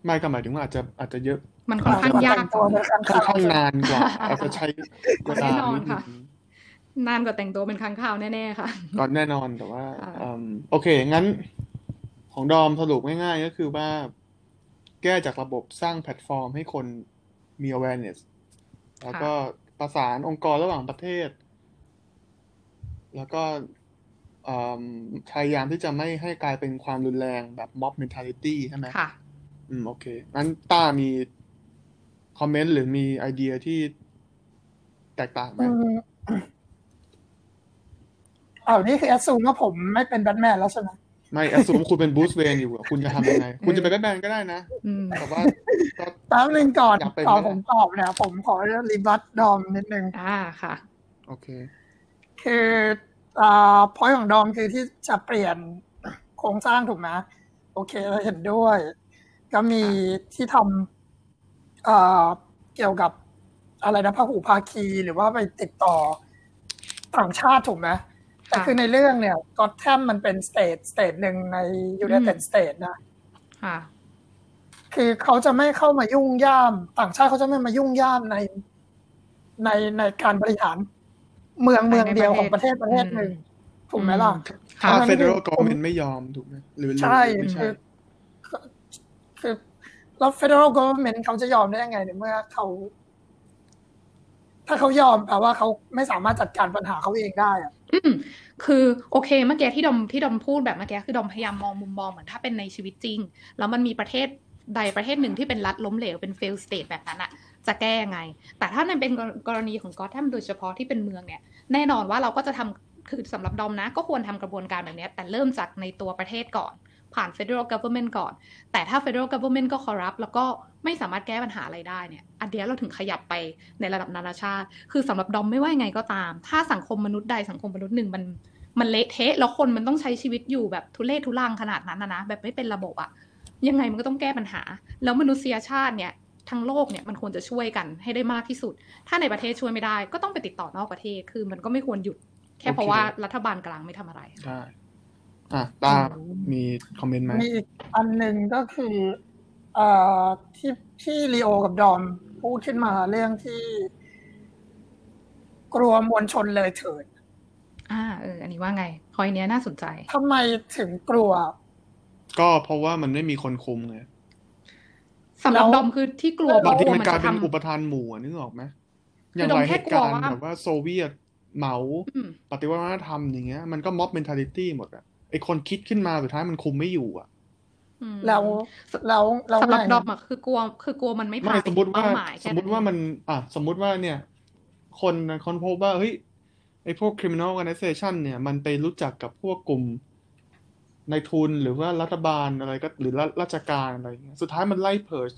A: ไม่ก็หมายถึงว่าอาจจะอาจจะเยอะ
B: มันค่อนข้างยาก
C: แต่งตัวเป็นข้าง
A: ค่อน
C: ข่าว
A: ข้างนานกว่าอาจจะใช้เวลา
B: แน่นอน
A: นิดนึ
B: ค่ะ
A: ง
B: นานกว่าแต่งตัวเป็นค้างคาวแน่ๆค่ะ
A: ก็แน่นอนแต่ว่า
B: ค่ะ
A: อืมโอเค งั้น ของดอมสรุปง่ายๆก็คือว่า แก้จากระบบสร้างแพลตฟอร์มให้คนมี awareness แล้วก็ประสานองค์กรระหว่างประเทศ แล้วก็อืมพยายามที่จะไม่ให้กลายเป็นความรุนแรงแบบ mob mentality ใช่ไหม
B: ค่ะ
A: อืม โอเค งั้นต้ามีคอมเมนต์หรือมีไอเดียที่แตกต่างไหม
C: อืมอ้าวนี่คือ assume ว่าผมไม่เป็นแบทแมนแล้วใช่ไหม
A: ไม่อสมคุณเป็นบูสเวนอยู่อะคุณจะทำยังไง คุณจะเป็นแบทแมนก็ได้นะ
B: อืม
A: แต่ว่าก็
C: แป๊บนึงก่อน
A: อยากเป็น
C: ก่อน
A: ไหม
C: ผมตอบเนี่ยผมขอรีบัตดอมนิดนึง
B: อ่าค่ะ
A: โอเค
C: คืออ่าพอยของดอมคือที่จะเปลี่ยนโครงสร้างถูกไหมโอเคเราเห็นด้วย ก็มีที่ทำอ่าเกี่ยวกับอะไรนะพหูภาคีหรือว่าไปติดต่อต่างชาติถูกไหมแต่
B: ค่ะ
C: คือในเรื่องเนี่ยก็อตแธมมันเป็น state state หนึ่งในยูเนเต็ด
B: อืม
C: States นะ
B: ค่ะ
C: คือเขาจะไม่เข้ามายุ่งย่าม ต่างชาติเขาจะไม่มายุ่งย่ามในในในการบริหาร เมืองเมืองเดียวของประเทศประเทศหนึ่งถูกไหมล่ะ
A: ถ้า
C: เพราะฉะนั้น
A: federal
C: คือ
A: government ไม่ยอมถูกไหมหรือหรือ
C: ใช่
A: ไม่ใช่
C: คือคือแล้ว federal government เขาจะยอมได้ยังไงในเมื่อเขา ถ้าเขายอมแปลว่าเขาไม่สามารถจัดการปัญหาเขาเองได้อะ
B: อืมคือโอเคเมื่อกี้ที่ดอมที่ดอมพูดแบบเมื่อกี้คือดอมพยายามมองมุมมองเหมือนถ้าเป็นในชีวิตจริง แล้วมันมีประเทศใดประเทศหนึ่งที่เป็นรัฐล้มเหลวเป็น fail state แบบนั้นอะ จะแก้ยังไง แต่ถ้าในเป็นกรณีของกอ t แ a m โดยเฉพาะที่เป็นเมืองเนี่ย แน่นอนว่าเราก็จะทำคือสำหรับดอมนะ ก็ควรทำกระบวนการแบบนี้แต่เริ่มจากในตัวประเทศก่อน ผ่าน federal government ก่อน แต่ถ้า federal government ก็ corrupt แล้วก็ไม่สามารถแก้ปัญหาอะไรได้เนี่ย อันเดียเราถึงขยับไปในระดับนานาชาติ คือสำหรับดอมไม่ว่ายังไงก็ตาม ถ้าสังคมมนุษย์ใดสังคมมนุษย์หนึ่งมันมันเละเทะแล้วคนมันต้องใช้ชีวิตอยู่แบบทุเรศทุรังขนาดนั้นนะนะแบบไม่เป็นระบบอะยังไงมันก็ต้องแก้ปัญหา แล้วมนุษยชาติเนี่ย ทั้งโลกเนี่ยมันควรจะช่วยกันให้ได้มากที่สุด ถ้าในประเทศช่วยไม่ได้ก็ต้องไปติดต่อนอกประเทศ คือมันก็ไม่ควรหยุด แค่เพราะว่ารัฐบาลกลางไม่ทำอะไร
A: ใช่อะตามีคอมเมนต์ไหม
C: มีอีกอันหนึ่งก็คือเอ่อที่ที่ลีโอกับดอมพูดขึ้นมาเรื่องที่ กลัวมวลชนเลยเถิด
B: อ่า เออ อันนี้ว่าไงพอยเนี้ยน่าสนใจ
C: ทำไมถึงกลัว
A: ก็เพราะว่ามันไม่มีคนคุมไง
B: สำหรับ
C: แล้ว
B: ดอมคือที่กลัวเพ
A: บาง
B: ราะ
A: ที
B: กลัว
A: มัน
B: มัน
A: กลาย
B: จะ
A: เป็น
B: ทำ
A: อุปทานหมู่อะนึกออกไหมอ
B: คื
A: ย่า
B: องดอ
A: ห
B: ม
A: ลาย
B: แค่
A: เหตุ
B: กลัว
A: การณ์
B: ว่า
A: แบบว่าโซเวียตเหมา
B: อืม
A: ปฏิวัติวัฒนธรรมอย่างเงี้ยมันก็ม็อบเมน t a ลิตี้หมดอะไอคนคิดขึ้นมาสุดท้ายมันคุมไม่อยู่อะ
B: อืม
C: แล้วแล้วแล้ว
B: สำหรับ
C: ไง
B: ดอมอะคือกลัว คือกลัวมันไม่
A: ไม่
B: ผ่าน
A: สมมติว่า
B: เป้าหมาย
A: ส
B: แค่
A: มมติว่า
B: เอง
A: มันอะสมมติว่าเนี่ย คนคนพบว่าเฮ้ยไอพวก criminal organization เนี่ย มันไปรู้จักกับพวกกลุ่ม ในายทุนหรือว่ารัฐบาลอะไรก็หรือราราชการอะไรอย่างเงี้ยสุดท้ายมันไล่เพิร์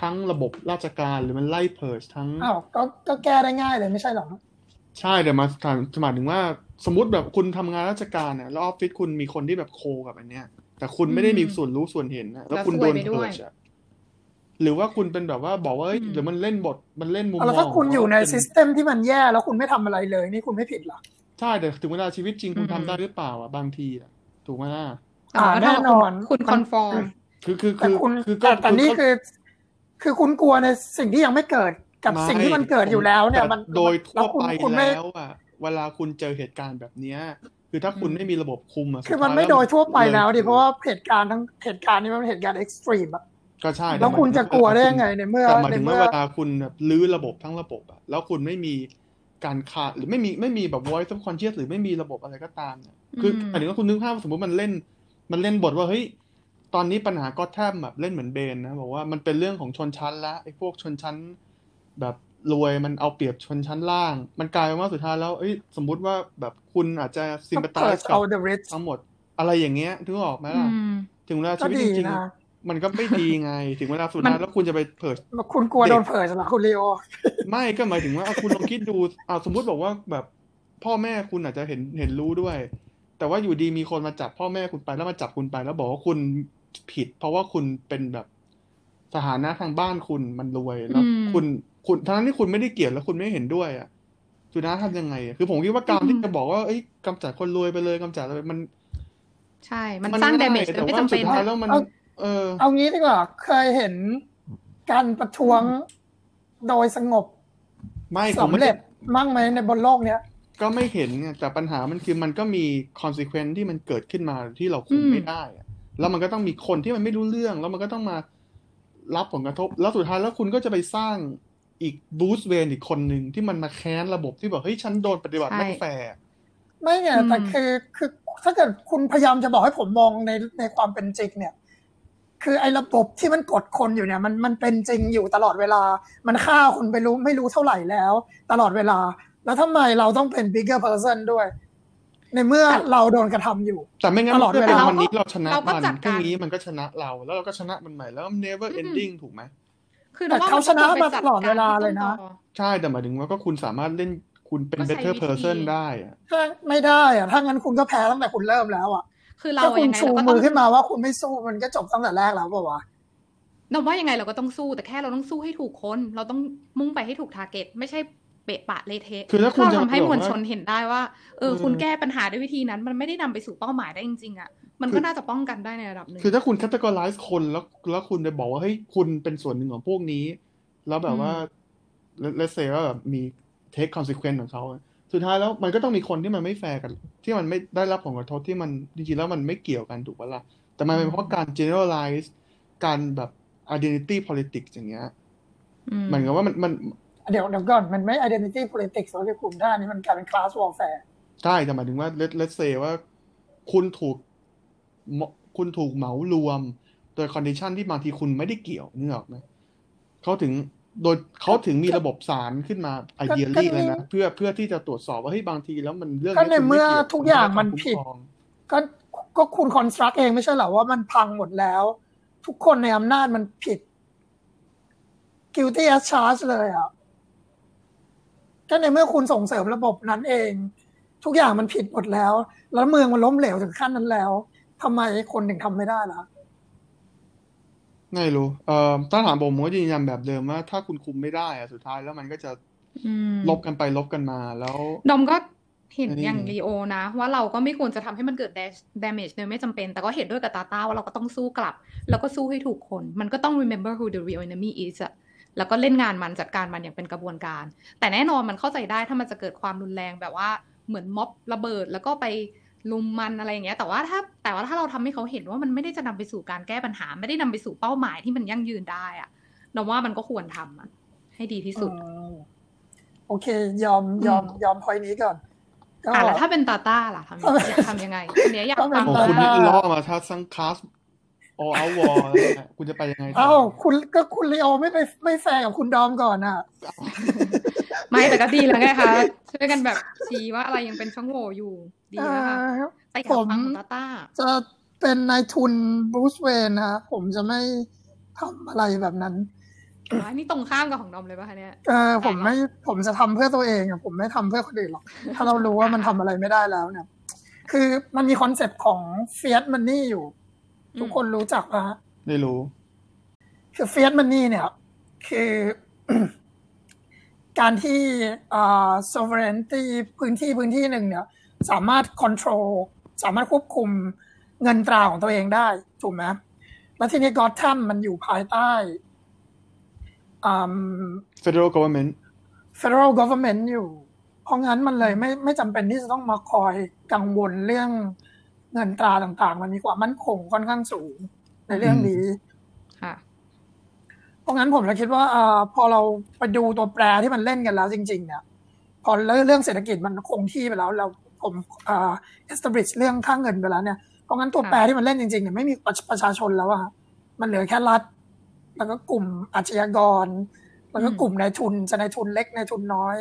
A: ทั้งระบบราชการหรือมันไล่เพิร์ทั้ง
C: อ้าวก็ก็แก้ได้ง่ายเลยไม่ใช่เหรอ
A: ใช่แต่มาถามหมายถึงว่า สมมติแบบคุณทำงานราชการเนี่ยแล้วออฟฟิศคุณมีคนที่แบบ corrupt อันเนี้ย แต่คุณไม่ได้มีส่วนรู้ส่วนเห็นนะแล้วคุณโดน purge อะหรือว่าคุณเป็นแบบว่าบอกว่าเอ้ยเดี๋ยวมันเล่นบทมันเล่นมุมมอง
C: แล้วถ้าคุณเป็น
A: อ
C: ยู่ใน sys tem ที่มันแย่แล้วคุณไม่ทำอะไรเลย นี่คุณไม่ผิดเหรอ
A: ใช่แต่ถึงเวลาชีวิตจริงคุณทำได้หรือเปล่าอะบางทีอะ ถูกไหมล่ะ
C: อ่า
B: แต่ว่า
C: แน่นอน
B: คุณ conform
A: คือคือ
C: แต่
A: คือ
C: คุณ
A: คือ
C: แต่แต่นี่
A: ก็
C: คือ คือคุณกลัวในสิ่งที่ยังไม่เกิดกับ
A: ไม่
C: สิ่งที่มันเกิดอยู่แล้วเนี่ย
A: แต่
C: มัน
A: โดยทั่ว
C: คุณ
A: ไป
C: คุณไม่
A: แล้วอะเวลาคุณเจอเหตุการณ์แบบเนี้ยคือถ้าคุณ
B: อืม
A: ไม่มีระบบคุมอะ
C: คือ
A: สุ
C: มัน
A: ท้าย
C: ไม่โดยทั่วไป
A: ล
C: แล้วดิ
A: คือ
C: เพราะว่าเหตุการณ์ทั้งเหตุการณ์นี้มันเป็นเหตุการณ์เอ็กซ์ตรีมอะ
A: ก็ใช่
C: แล้วคุณจะกลัวได้ยังไงในเมื่อ
A: แต่หมาย
C: ใน
A: ถึง
C: เมื่
A: ว่า
C: อ
A: เวลาคุณแบบลื้อระบบทั้งระบบอะแล้วคุณไม่มี การขาดหรือไม่มีไม่มีแบบ voice of conscious หรือไม่มีระบบอะไรก็ตามเนี่ยคือ
B: อืม
A: หมายถึงว่าคุณนึกภาพว่าสมมติมันเล่น มันเล่นบทว่าเฮ้ยตอนนี้ปัญหาก็แทบแบบเล่นเหมือนเบนนะบอกว่ามันเป็นเรื่องของชนชั้นละไอ้พวกชนชั้นแบบรวยมันเอาเปรียบชนชั้นล่าง มันกลายเป็นว่าสุดท้ายแล้วเอ้ยสมมุติว่าแบบคุณอาจจะซิมป t ต
C: เปิด
A: z กั
C: เอา
A: บ
C: the rich
A: ทั้งหมด อะไรอย่างเงี้ยถึงออกไหม
B: อื
A: ล่ะ
B: ม
A: ถึงเวลา
C: ก็
A: ชีวิต
C: ดี
A: จริง
C: นะ
A: ๆ มันก็ไม่ดีไง ถึงเวลาสุดท้ายแล้วคุณจะไปเพิด
C: คุณกลัว
A: เด็ก
C: โดนเผยเหรอคุณลีโอ
A: ไม่ก็หมายถึงว่าเอาคุณลองคิดดูเอาสมมุติบอกว่าแบบพ่อแม่คุณอาจจะเห็นเห็นรู้ด้วย แต่ว่าอยู่ดีมีคนมาจับพ่อแม่คุณไปแล้วมาจับคุณไป แล้วบอกว่าคุณผิด เพราะว่าคุณเป็นแบบสถานะทางบ้านคุณมันรวยแล้ว
B: อืม
A: คุณคุณทั้งที่คุณไม่ได้เกลียดแล้วคุณไม่เห็นด้วยอะสุดท้ายทำยังไงอะคือผมคิดว่าการ
B: อืม
A: ที่จะบอกว่าเอ้ยกำจัดคนรวยไปเลยกำจัดอะไรมัน
B: ใช่ มันสร้าง
A: ง่ย
B: damage โด
A: แต่
B: ยไม่
A: ว่า
B: จำ
A: สุ
B: เป็
A: ด
B: น
A: ท้าย
B: อะ
A: แล้วมัน
C: เอา
A: เออ
C: เอางี้ดีกว่า เคยเห็นการประท้วงโดยสงบ
A: ไม่ผม
C: สำ
A: ไม่
C: เร็
A: ได้
C: จมั่งไหมในบนโลกเนี้ย
A: ก็ไม่เห็นไงแต่ปัญหามันคือมันก็มี consequence ที่มันเกิดขึ้นมาที่เราคุม
B: อืม
A: ไม่ได้อะแล้วมันก็ต้องมีคนที่มันไม่รู้เรื่อง แล้วมันก็ต้องมารับผลกระทบ แล้วสุดท้ายแล้วคุณก็จะไปสร้างอีกบูสเวนอีกคนหนึ่งที่มันมาแค้นระบบที่แบบเฮ้ยฉันโดนปฏิบัติไม่แฟร์
C: ไม่ไง
B: อืม
C: แต่คือคือถ้าเกิดคุณพยายามจะบอกให้ผมมองในในความเป็นจริงเนี่ย คือไอ้ระบบที่มันกดคนอยู่เนี่ยมันมันเป็นจริงอยู่ตลอดเวลา มันฆ่าคนไปรู้ไม่รู้เท่าไหร่แล้ว ตลอดเวลา แล้วทำไมเราต้องเป็น bigger person ด้วย ในเมื่อเราโดนกระทำอยู่
A: แต่ไม่งั้น
C: ตลอด
A: เพื่อ
C: เว
A: เป็น
C: ลา
A: วันนี้เราชนะ
B: เราก็
A: มัน
B: จัด
A: พรุ่ง
B: การ
A: นี้มันก็ชนะเรา แล้วเราก็ชนะมันใหม่แล้ว never
B: อืม
A: ending ถูกไหม
B: คือ
C: แต่
B: ว่
C: เขา
B: มัน
C: ชนะ
B: ควรไป
C: มาตลอดเวลา
B: จัดกรที่
C: เลยนะ
B: ต้นตอ
A: ใช่แต่หมายถึงว่าก็คุณสามารถเล่นคุณเป็น
B: ก็ใช้
A: better
B: วิธี
A: person ได้อะ
C: ถ้าไม่ได้อะถ้างั้นคุณก็แพ้ตั้งแต่คุณเริ่มแล้วอะ
B: คือเรา
C: ถ้า
B: อะ
C: คุณ
B: ยังไง
C: ชู
B: เราก็ต้
C: มื
B: อง
C: อขึ้นมาว่าคุณไม่สู้มันก็จบตั้งแต่แรกแล้วเปล่าวะ
B: เราว่ายังไงเราก็ต้องสู้แต่แค่เราต้องสู้ให้ถูกคน เราต้องมุ่งไปให้ถูกทาร์เก็ตไม่ใช่เปะปะเละเทะ
A: คือถ้าคุณ
B: เรา
A: จะ
B: ทำให้
A: บอก
B: มวล
A: ว่า
B: ชนเห็นได้ว่าเออ
A: เออ
B: คุณแก้ปัญหาด้วยวิธีนั้น มันไม่ได้นำไปสู่เป้าหมายได้จริงๆอะมัน
A: คื
B: ก็
A: อ
B: น่าจะป้องกันได้ในระดับหนึ่ง
A: คือถ้าคุณ categorize คนแล้วแล้วคุณจะบอกว่าเฮ้ยคุณเป็นส่วนหนึ่งของพวกนี้ แล้วแบบว่า let's say ว่าแบบมี take consequence ของเขา สุดท้ายแล้วมันก็ต้องมีคนที่มันไม่แฟร์กัน ที่มันไม่ได้รับผลกระทบที่มันจริงๆแล้วมันไม่เกี่ยวกันถูกปะล่ะแต่มันเป็นเพราะการ generalize การแบบ identity politics อย่างเงี้ย
B: อืม
A: เหมือนกับว่ามันมัน
C: เดี๋ยวเดี๋ยวก่อนมันไม่ identity politics แล้วที่กลุ่มด้านนี้มันกลายเป็น class warfare
A: ใช่แต่หมายถึงว่า let let's say ว่า คุณถูกเหมาคุณถูกเหมารวม โดย condition ที่บางทีคุณไม่ได้เกี่ยวนึกออกไหมเขาถึง โดยเขาถึงมีระบบศาลขึ้นมา ideally
C: ก็
A: เลยนะเพื่อเพื่อที่จะตรวจสอบว่าเฮ้ยบางทีแล้วมันเรื่อง
C: ก็
A: นี้
C: ใน
A: คุณ
C: เมื่อ
A: ไกี่ยว
C: ทุกอย่าง
A: คุณ
C: มัน
A: ไรับ
C: ผิด
A: คุ้ครอง
C: ก็ก็คุณ construct เองไม่ใช่เหรอว่ามันพังหมดแล้ว ทุกคนในอำนาจมันผิด guilty as charged เลยอะก็ในเมื่อคุณส่งเสริมระบบนั้นเอง ทุกอย่างมันผิดหมดแล้ว แล้วเมืองมันล้มเหลวถึงขั้นนั้นแล้วทำไมคนถึงทำไม่ได้ล่ะ
A: ไม่รู้ เอ่อถ้าถามผมผมก็ยืนยันแบบเดิมว่า ถ้าคุณคุมไม่ได้อะสุดท้ายแล้วมันก็จะ
B: อืม
A: ลบกันไปลบกันมาแล้ว
B: ดอมก็เห็น
A: อันนี้
B: อย่างลีโอนะ ว่าเราก็ไม่ควรจะทำให้มันเกิด dash- damage โดยไม่จำเป็น แต่ก็เห็นด้วยกับตาต้าว่าเราก็ต้องสู้กลับ แล้วก็สู้ให้ถูกคน มันก็ต้อง remember who the real enemy is อะแล้วก็เล่นงานมันจัดการมันอย่างเป็นกระบวนการ แต่แน่นอนมันเข้าใจได้ถ้ามันจะเกิดความรุนแรงแบบว่าเหมือนม็อบระเบิด แล้วก็ไป ลุมมันอะไรอย่างเงี้ย แต่ว่าถ้าแต่ว่าถ้าเราทำให้เขาเห็นว่ามันไม่ได้จะนำไปสู่การแก้ปัญหา ไม่ได้นำไปสู่เป้าหมายที่มันยั่งยืนได้อะเราว่ามันก็ควรทำอะให้ดีที่สุด
C: อืมโอเค ยอมยอม
B: อืม
C: ยอมพอยนี้ก่อนก็
B: อะแล้วถ้าเป็นตาต้าล่ะทำยังอยากทำยังไงอันเนี้ยอยาก
C: ถ้าเป็น
B: ฟัง
A: โอ้
C: ตา
A: คุณ
C: ต้า
A: นี่ล่อมาทัซังคลาสออ out war แล้วเนี่ยคุณจะไปยังไงต่อ
C: เอ้าคุณก็คุณลีโอไม่ไปไม่แฟร์กับคุณดอมก่อนอะ
B: ไม่แต่ก็ดีแล้วไงคะช่วยกันแบบชี้ว่าอะไรยังเป็นช่องโหว่อยู่ ดีแล้วค่ะ
C: เอ่อ
B: แต่อยากฟังของตาต้า
C: จะเป็นนายทุนบรูซเวนนะผมจะไม่ทำอะไรแบบนั้น
B: อันนี้ตรงข้ามกับของดอมเลยป่ะคะเนี่ย
C: เออผมไม่ผมจะทำเพื่อตัวเองอะผมไม่ทำเพื่อคนอื่นหรอก ถ้าเรารู้ว่ามันทำอะไรไม่ได้แล้วเนี่ย คือมันมีคอนเซปต์ของเฟียสมันนี่อยู่ ทุกคนรู้จักปะฮะ
A: ไม่รู้
C: คือเฟียสมันนี่เนี่ย คือการที่อ่า sovereignty พื้นที่พื้นที่หนึ่งเนี่ย สามารถ control สามารถควบคุมเงินตราของตัวเองได้ ถูกไหมแล้วทีนี้กอตแทมมันอยู่ภายใต้อ่า
A: federal government
C: federal government อยู่ เพราะงั้นมันเลยไม่ไม่จำเป็นที่จะต้องมาคอยกังวลเรื่องเงินตราต่าง ๆ มันมีความมั่นคงค่อนข้างสูงในเรื่องนี้
B: ค่ะ
C: เพราะงั้นผมเลยคิดว่าเอ่อพอเราไปดูตัวแปรที่มันเล่นกันแล้วจริง ๆ เนี่ย พอเรื่องเศรษฐกิจมันคงที่ไปแล้วเรา ผมเอ่อ establish เรื่องค่าเงินไปแล้วเนี่ยเพราะงั้นตัว
B: ค่ะ
C: แปรที่มันเล่นจริงๆเนี่ยไม่มีประประชาชนแล้วอะครับมันเหลือแค่รัฐ แล้วก็กลุ่มอาชญากร แล้วก็กลุ่มนายทุนจะนายทุนเล็กนายทุนน้อย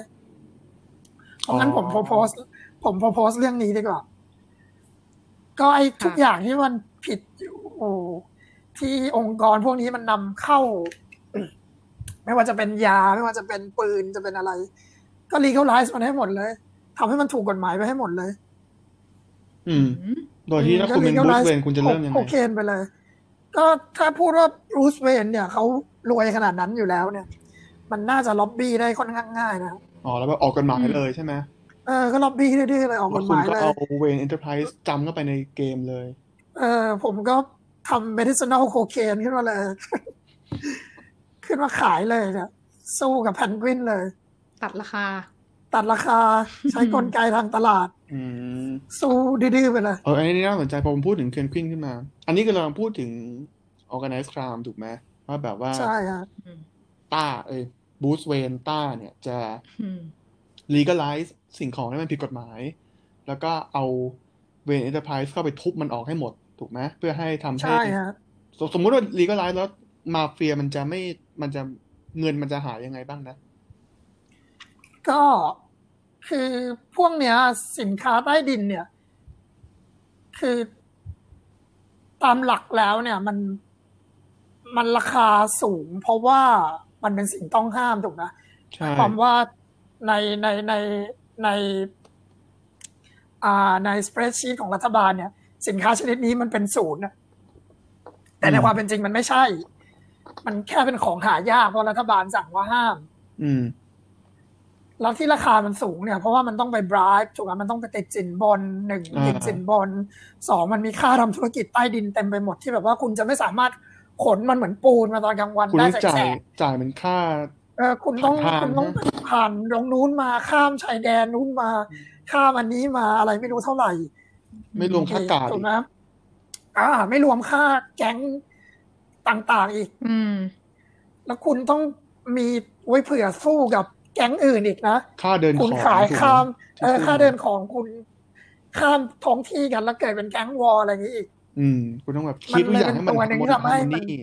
C: เพราะงั้นผม
A: อ๋อ
C: propose ผม propose เรื่องนี้ดีกว่าก็ไอ้ทุกอย่างที่มันผิดอยู่ที่องค์กรพวกนี้มันนำเข้า ไม่ว่าจะเป็นยา ไม่ว่าจะเป็นปืนจะเป็นอะไร ก็ legalize มันให้หมดเลย ทำให้มันถูกกฎหมายไปให้หมดเลย
A: อืม
B: อืม
A: โดยที่ถ้าคุณเป็นบรูซเวนคุณจะเริ่มยัง
C: โค
A: ไง
C: เคนไปเลย ก็ถ้าพูดว่าบรูซเวนเนี่ยเขารวยขนาดนั้นอยู่แล้วเนี่ย มันน่าจะล็อบบี้ได้ค่อนข้างง่ายนะ
A: อ๋อแล้วแบบออกกฎหมายเลยใช่ไหม
C: เออก็ล็อบบี้ดื้อๆเลยออกกฎหมาย
A: แล้
C: ก
A: วคุ
C: ห
A: ณ
C: มาย
A: ก็
C: เลย
A: เอา Wayne Enterprises จำเข้าไปในเกมเลย
C: เออผมก็ทำ medicinal cocaine ขึ้นมาเลย ขึ้นมาขายเลยเนี่ยสู้กับเพนกวินเลย
B: ตัดราคา
C: ตัดราคาใช้กลไกทางตลาด
A: อืม
C: สู้ดื้อๆไปเลย
A: เอออันนี้น่าสนใจพอผมพูดถึงเพนกวินขึ้นมา อันนี้ก็เราพูดถึง organized crime ถูกไหมว่าแบบว่า
C: ใช่ฮะ
B: อืม
A: ต้า เอ้ย Bruce Wayne ต้าเนี่ยจะ
B: อืม
A: legalize สิ่งของที่มันผิดกฎหมาย แล้วก็เอา Wayne Enterprises เข้าไปทุบมันออกให้หมด ถูกไหมเพื่อให้ทำให้
C: ใช่ฮะ
A: สสมมุติว่า legalize แล้วมาเฟียมันจะไม่มันจะเงินมันจะหายยังไงบ้างนะ
C: ก็คือพวกเนี้ย สินค้าใต้ดินเนี่ย คือตามหลักแล้วเนี่ยมันมันราคาสูง เพราะว่ามันเป็นสิ่งต้องห้ามถูกไหม
A: ใช่
C: ความว่าในในในในอ่าในสเปรดชีตของรัฐบาลเนี่ย สินค้าชนิดนี้มันเป็นศูนย์นะแต่ในความเป็นจริงมันไม่ใช่ มันแค่เป็นของหายากเพราะรัฐบาลสั่งว่าห้าม
A: อืม
C: แล้วที่ราคามันสูงเนี่ยเพราะว่ามันต้องไปบรายถูกไหมมันต้องไปติดสินบนหนึ่ง
A: อ่า
C: ติดสินบนสองมันมีค่าทำธุรกิจใต้ดินเต็มไปหมดที่แบบว่าคุณจะไม่สามารถขนมันเหมือนปูนมาตอนกลางวัน
A: คุณ
C: ได้
A: ต้องจ่า
C: แส
A: ย
C: ก
A: จ่ายเป็นค่า
C: ๆเออคุณต้อง
A: ผ่าน
C: คุณต้อง
A: นะ
C: ผ่านตรงนู้นมาข้ามชายแดนนู้นมาข้ามอันนี้มาอะไรไม่รู้เท่าไหร่
A: ไม่รวมค่ากาด
C: ถู
A: อี
C: ก
A: ก
C: ไหมอ่า ไม่รวมค่าแก๊งต่างๆอีก
B: อืม
C: แล้วคุณต้องมีไว้เผื่อสู้กับ แก๊งอื่นอีกนะ
A: ค่าเดินข
C: คุ
A: อง
C: ณขาย
A: ถูกไห
C: ข้ามเออ
A: ที่
C: ค่าเดินของคุณข้ามท้องที่กันแล้วเกิดเป็นแก๊งวอร์อะไรอย่างนี้อีก
A: อืม คุณต้องแบบคิดทุกอย่างให้มัน
C: มันเลยเป็นตัวหนึ่งที่ทำให้มัน
A: นี่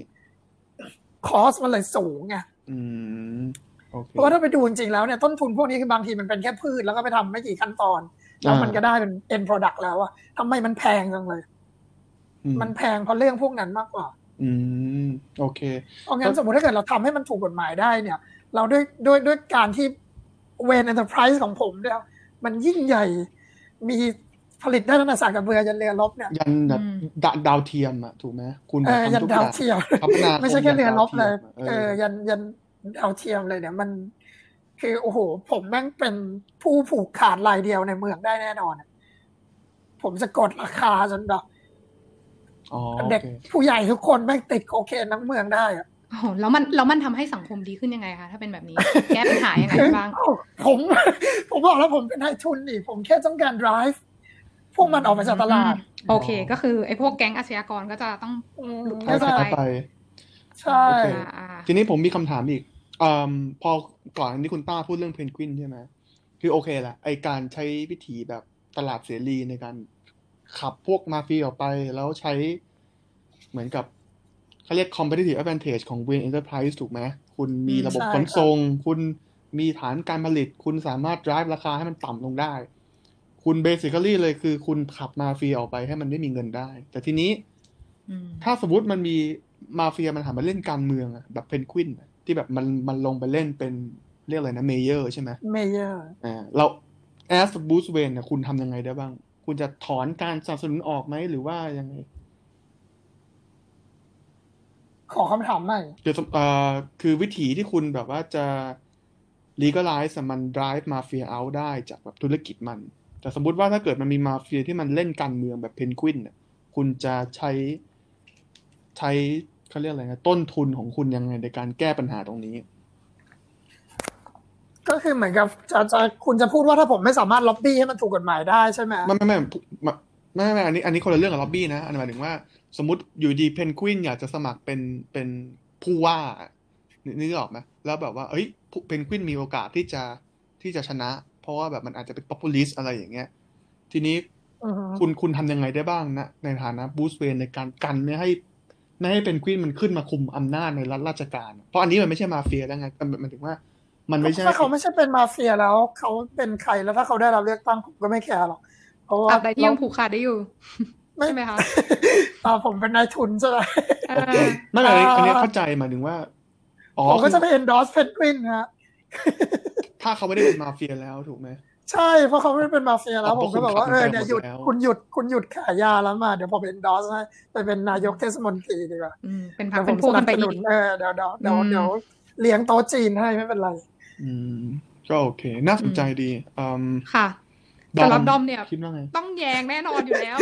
C: คอสมันเลยสูงไง
A: อืมโอเค
C: เพราะว่าถ้าไปดูจริงๆแล้วเนี่ยต้นทุนพวกนี้คือบางทีมันเป็นแค่พืชแล้วก็ไปทำไม่กี่ขั้นตอน แล้วมันก็ได้เป็น end product แล้วอะทำไมมันแพงจังเลย
A: อืม
C: มันแพงเพราะเรื่องพวกนั้นมากกว่า
A: อืม โอเค
C: เพราะงั้นสมมติถ้าเกิดเราทำให้มันถูกกฎหมายได้เนี่ย เราด้วยด้วยด้วยการที่ Wayne Enterprises ของผมเนี่ยมันยิ่งใหญ่มีผลิตได้ตั้งแต่สากกระเบือยันเรือรบเนี่ย
A: ยันแบบ
B: อืม
A: ดาดาวเทียมอะถูกไหมคุณ
C: เอ
A: แบบ
C: อยัน
A: ทำทุกอ
C: ดาว
A: ย่าง
C: เทียม
A: คมนาคม
C: ไม่ใช่แค่เรือรบเลย
A: เอ
C: เอ
A: อ
C: อยันยันดาวเทียมเลยเนี่ยมันคือโอ้โห ผมแม่งเป็นผู้ผูกขาดรายเดียวในเมืองได้แน่นอนอะผมจะกดราคาจนแบบ
A: อ๋อโอ
C: เด็ก
A: เค
C: ผู้ใหญ่ทุกคนแม่งติดโอเคนทั้งเมืองได้อะ
B: โอ้โหแล้วมันแล้วมันทำให้สังคมดีขึ้นยังไงคะถ้าเป็นแบบนี้แก้ปัญหายังไงบ้าง
C: ผมผมบอกแล้วผมเป็นนายทุนนี่ผมแค่ต้องการ drive พวกมันออกไปจากตลาด
B: โอเค ก็คือไอ้พวกแก๊งอาชญากรก็จะต้อง
C: อืม
B: หลุด
A: หาย
B: เข้า
A: ไป
B: ไป
A: ไป
C: ใช่
A: โอเค
B: อ่าอ่า
A: ทีนี้ผมมีคำถามอีกอมพอก่อนอันนี้คุณต้าพูดเรื่องเพนกวินใช่ไหมคือโอเคแหละไอการใช้วิธีแบบตลาดเสรีในการขับพวกมาเฟียออกไป แล้วใช้เหมือนกับ เขาเรียก competitive advantage ของ Wayne Enterprise ถูกไหม คุณมีระบบขนส่ง คุณมีฐานการผลิต คุณสามารถ drive ราคาให้มันต่ำลงได้ คุณ basically เลยคือคุณขับมาเฟียออกไปให้มันไม่มีเงินได้ แต่ทีนี้
B: อืม
A: ถ้าสมมติมันมีมาเฟียมันหันมาเล่นการเมืองอะแบบเพนกวินอะที่แบบมันมันลงไปเล่นเป็นเรียกอะไรนะ mayor ใช่ไหม
C: mayor อ่า
A: เรา as Bruce Wayne เนี่ยคุณทำยังไงได้บ้าง คุณจะถอนการสนับสนุนออกไหมหรือว่ายังไง
C: ขอคำถามหน่อย
A: คือสมเอ่อคือวิธีที่คุณแบบว่าจะ legalize อะมัน drive มาเฟีย out ได้จากแบบธุรกิจมัน แต่สมมติว่าถ้าเกิดมันมีมาเฟียที่มันเล่นการเมืองแบบเพนกวินเนี่ยคุณจะใช้ใช้เขาเรียกอะไรนะต้นทุนของคุณยังไงในการแก้ปัญหาตรงนี้
C: ก็คือเหมือนกับจะจะคุณจะพูดว่าถ้าผมไม่สามารถล็อบบี้ให้มันถูกกฎหมายได้ใช่ไหม
A: ไม่ไม่ไม่ไม่ไม่ไม่ไม่อันนี้อันนี้คนละเรื่องกับล็อบบี้นะอันนี้หมายถึงว่า สมมติอยู่ดีเพนกวินอยากจะสมัครเป็นเป็นผู้ว่านึกนึกออกไหมแล้วแบบว่าเอ้ยเพนกวินมีโอกาสที่จะที่จะชนะ เพราะว่าแบบมันอาจจะเป็น populist อะไรอย่างเงี้ย ทีนี้
C: อือฮึ
A: คุณคุณทำยังไงได้บ้างนะ ในฐานะบูสเวนในการกันไม่ให้ไม่ให้เพนกวินมันขึ้นมาคุมอำนาจในรัฐราชการ เพราะอันนี้มันไม่ใช่มาเฟียแล้วไงมันหมายถึงว่า มันไม่ใช่
C: ถ้าเขาไม่ใช่เป็นมาเฟียแล้ว เขาเป็นใครแล้วถ้าเขาได้รับเลือกตั้งผมก็ไม่แคร์หรอกเพราะว่า
B: ตราบใดที่ยังผูกขาดได้อยู่
C: ไม่
B: ใช่ไหมคะ
C: อ่าผมเป็นนายทุนใช่ไหม
B: เอ
A: โอเค
B: อ
A: ไม่ไม่อันนี้
C: อ่า
A: อันนี้เข้าใจหมายถึงว่าอ๋อ
C: ผมก็
A: คือ
C: จะไป endorse เพนกวินฮะ
A: ถ้าเขาไม่ได้เป็นมาเฟียแล้วถูกไหม
C: ใช่เพราะเขาไม่ได้เป็นมาเฟียแล้ว
A: อ๋อ
C: ผมก็แบบว่า
A: เพ
C: เอ
A: ราะ
C: อ
A: คุณ
C: เนี่ยหยุด
A: ขับมันไปหมดแล้ว
C: คุณหยุดคุณหยุดขายยาแล้วมา เดี๋ยวผม endorse ให้ไปเป็นนายกเทศมนตรีดีกว่า
B: อืมเป็นพัก
C: เดี๋ยวผ
B: เป็น
C: ม
B: พวก
C: ส
B: กั
C: นั
B: น
C: บ
B: ไป
C: ส
B: อี
C: นุน
B: ก
C: เออเดี๋ยวเดี๋ยวเดี๋ยว
B: อืม
C: เดี๋ยวเลี้ยงโต๊ะจีนให้ไม่เป็นไร
A: อืมก็โอเค น่าสนใจดีอืม
B: ค่ะ
A: ดอม
B: สำหรับดอมเนี่ย
A: คิดว่าไง
B: ต้องแยงแน่นอนอยู่แล้ว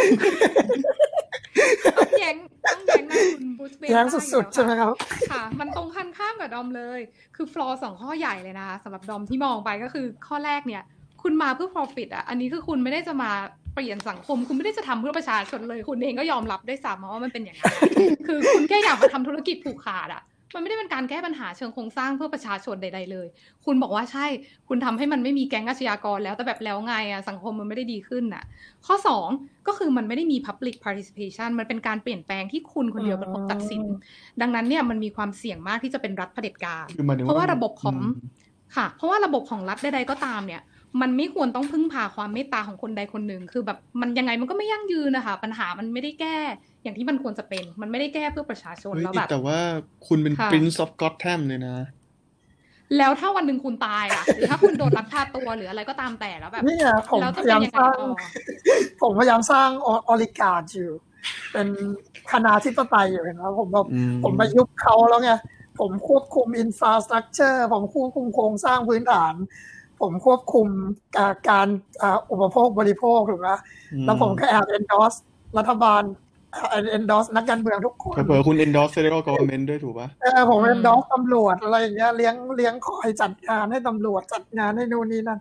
B: ต้องแยงต้องแยงหน้าคุณบูสเบน
C: แย้งสุดๆใช่ไหมครับ
B: ค่ะ มันตรงกันข้ามกับดอมเลย คือฟลอสองข้อใหญ่เลยนะคะสำหรับดอมที่มองไปก็คือข้อแรกเนี่ย คุณมาเพื่อ profit อะ อันนี้คือคุณไม่ได้จะมาเปลี่ยนสังคม คุณไม่ได้จะทำเพื่อประชาชนเลย คุณเองก็ยอมรับได้วยซ้ำว่ามันเป็นอย่างนั้นคือคุณแค่อยากมาทำธุรกิจผูกขาดอะ มันไม่ได้เป็นการแก้ปัญหาเชิงโครงสร้างเพื่อประชาชนใด ๆ เลย คุณบอกว่าใช่ คุณทำให้มันไม่มีแก๊งอาชญากรแล้ว แต่แบบแล้วไงอะสังคมมันไม่ได้ดีขึ้นน่ะข้อสองก็คือมันไม่ได้มี public participation มันเป็นการเปลี่ยนแปลงที่คุณคนเดียวเป็นคนตัดสิน ดังนั้นเนี่ยมันมีความเสี่ยงมากที่จะเป็นรัฐเผด็จการ
A: คือหมายถึง
B: เพราะว่าระบบของ
A: ม
B: ค่ะ เพราะว่าระบบของรัฐใดๆก็ตามเนี่ย มันไม่ควรต้องพึ่งพาความเมตตาของคนใดคนหนึ่ง คือแบบมันยังไงมันก็ไม่ยั่งยืนนะคะปัญหามันไม่ได้แก้ อย่างที่มันควรจะเป็น มันไม่ได้แก้เพื่อประชาชน
A: เฮ้ย
B: แล้วแบบ
A: แต่ว่าคุณเป็น
B: ค่ะ
A: Prince of Gotham เลยนะ
B: แล้วถ้าวันหนึ่งคุณตายล่ะหรือถ้าคุณโดนลักพาตัวหรืออะไรก็ตามแต่แล้วแบบ
C: นี่ไงผม
B: แล้ว
C: พ
B: จะ
C: ยา
B: เป็น
C: ยาม
B: ยัง
C: ส
B: ไง
C: ร้าง
B: ต่อ
C: ผมพยายามสร้างออริการดอยู่ เป็นคณาธิปไตยอยู่เห็นไหมผมแบบ
A: อืม
C: ผมมายุบเขาแล้วไงผมควบคุมอินฟราสตรักเจอร์ผมควบคุมโครงสร้างพื้นฐาน ผมควบคุมอ่าการอ่าอุปโภคบริโภคถูกไหมแล้วผมก็แอบ endorse รัฐบาลแอบ endorse นักการเมืองทุกคน
A: เผลอๆคุณ endorse federal government ด้วยถูกปะ
C: เออผม
B: อืม
C: endorse ตำรวจอะไรอย่างเงี้ยเลี้ยงเลี้ยงคอยจัดงานให้ตำรวจจัดงานให้นู่นนี่นั่น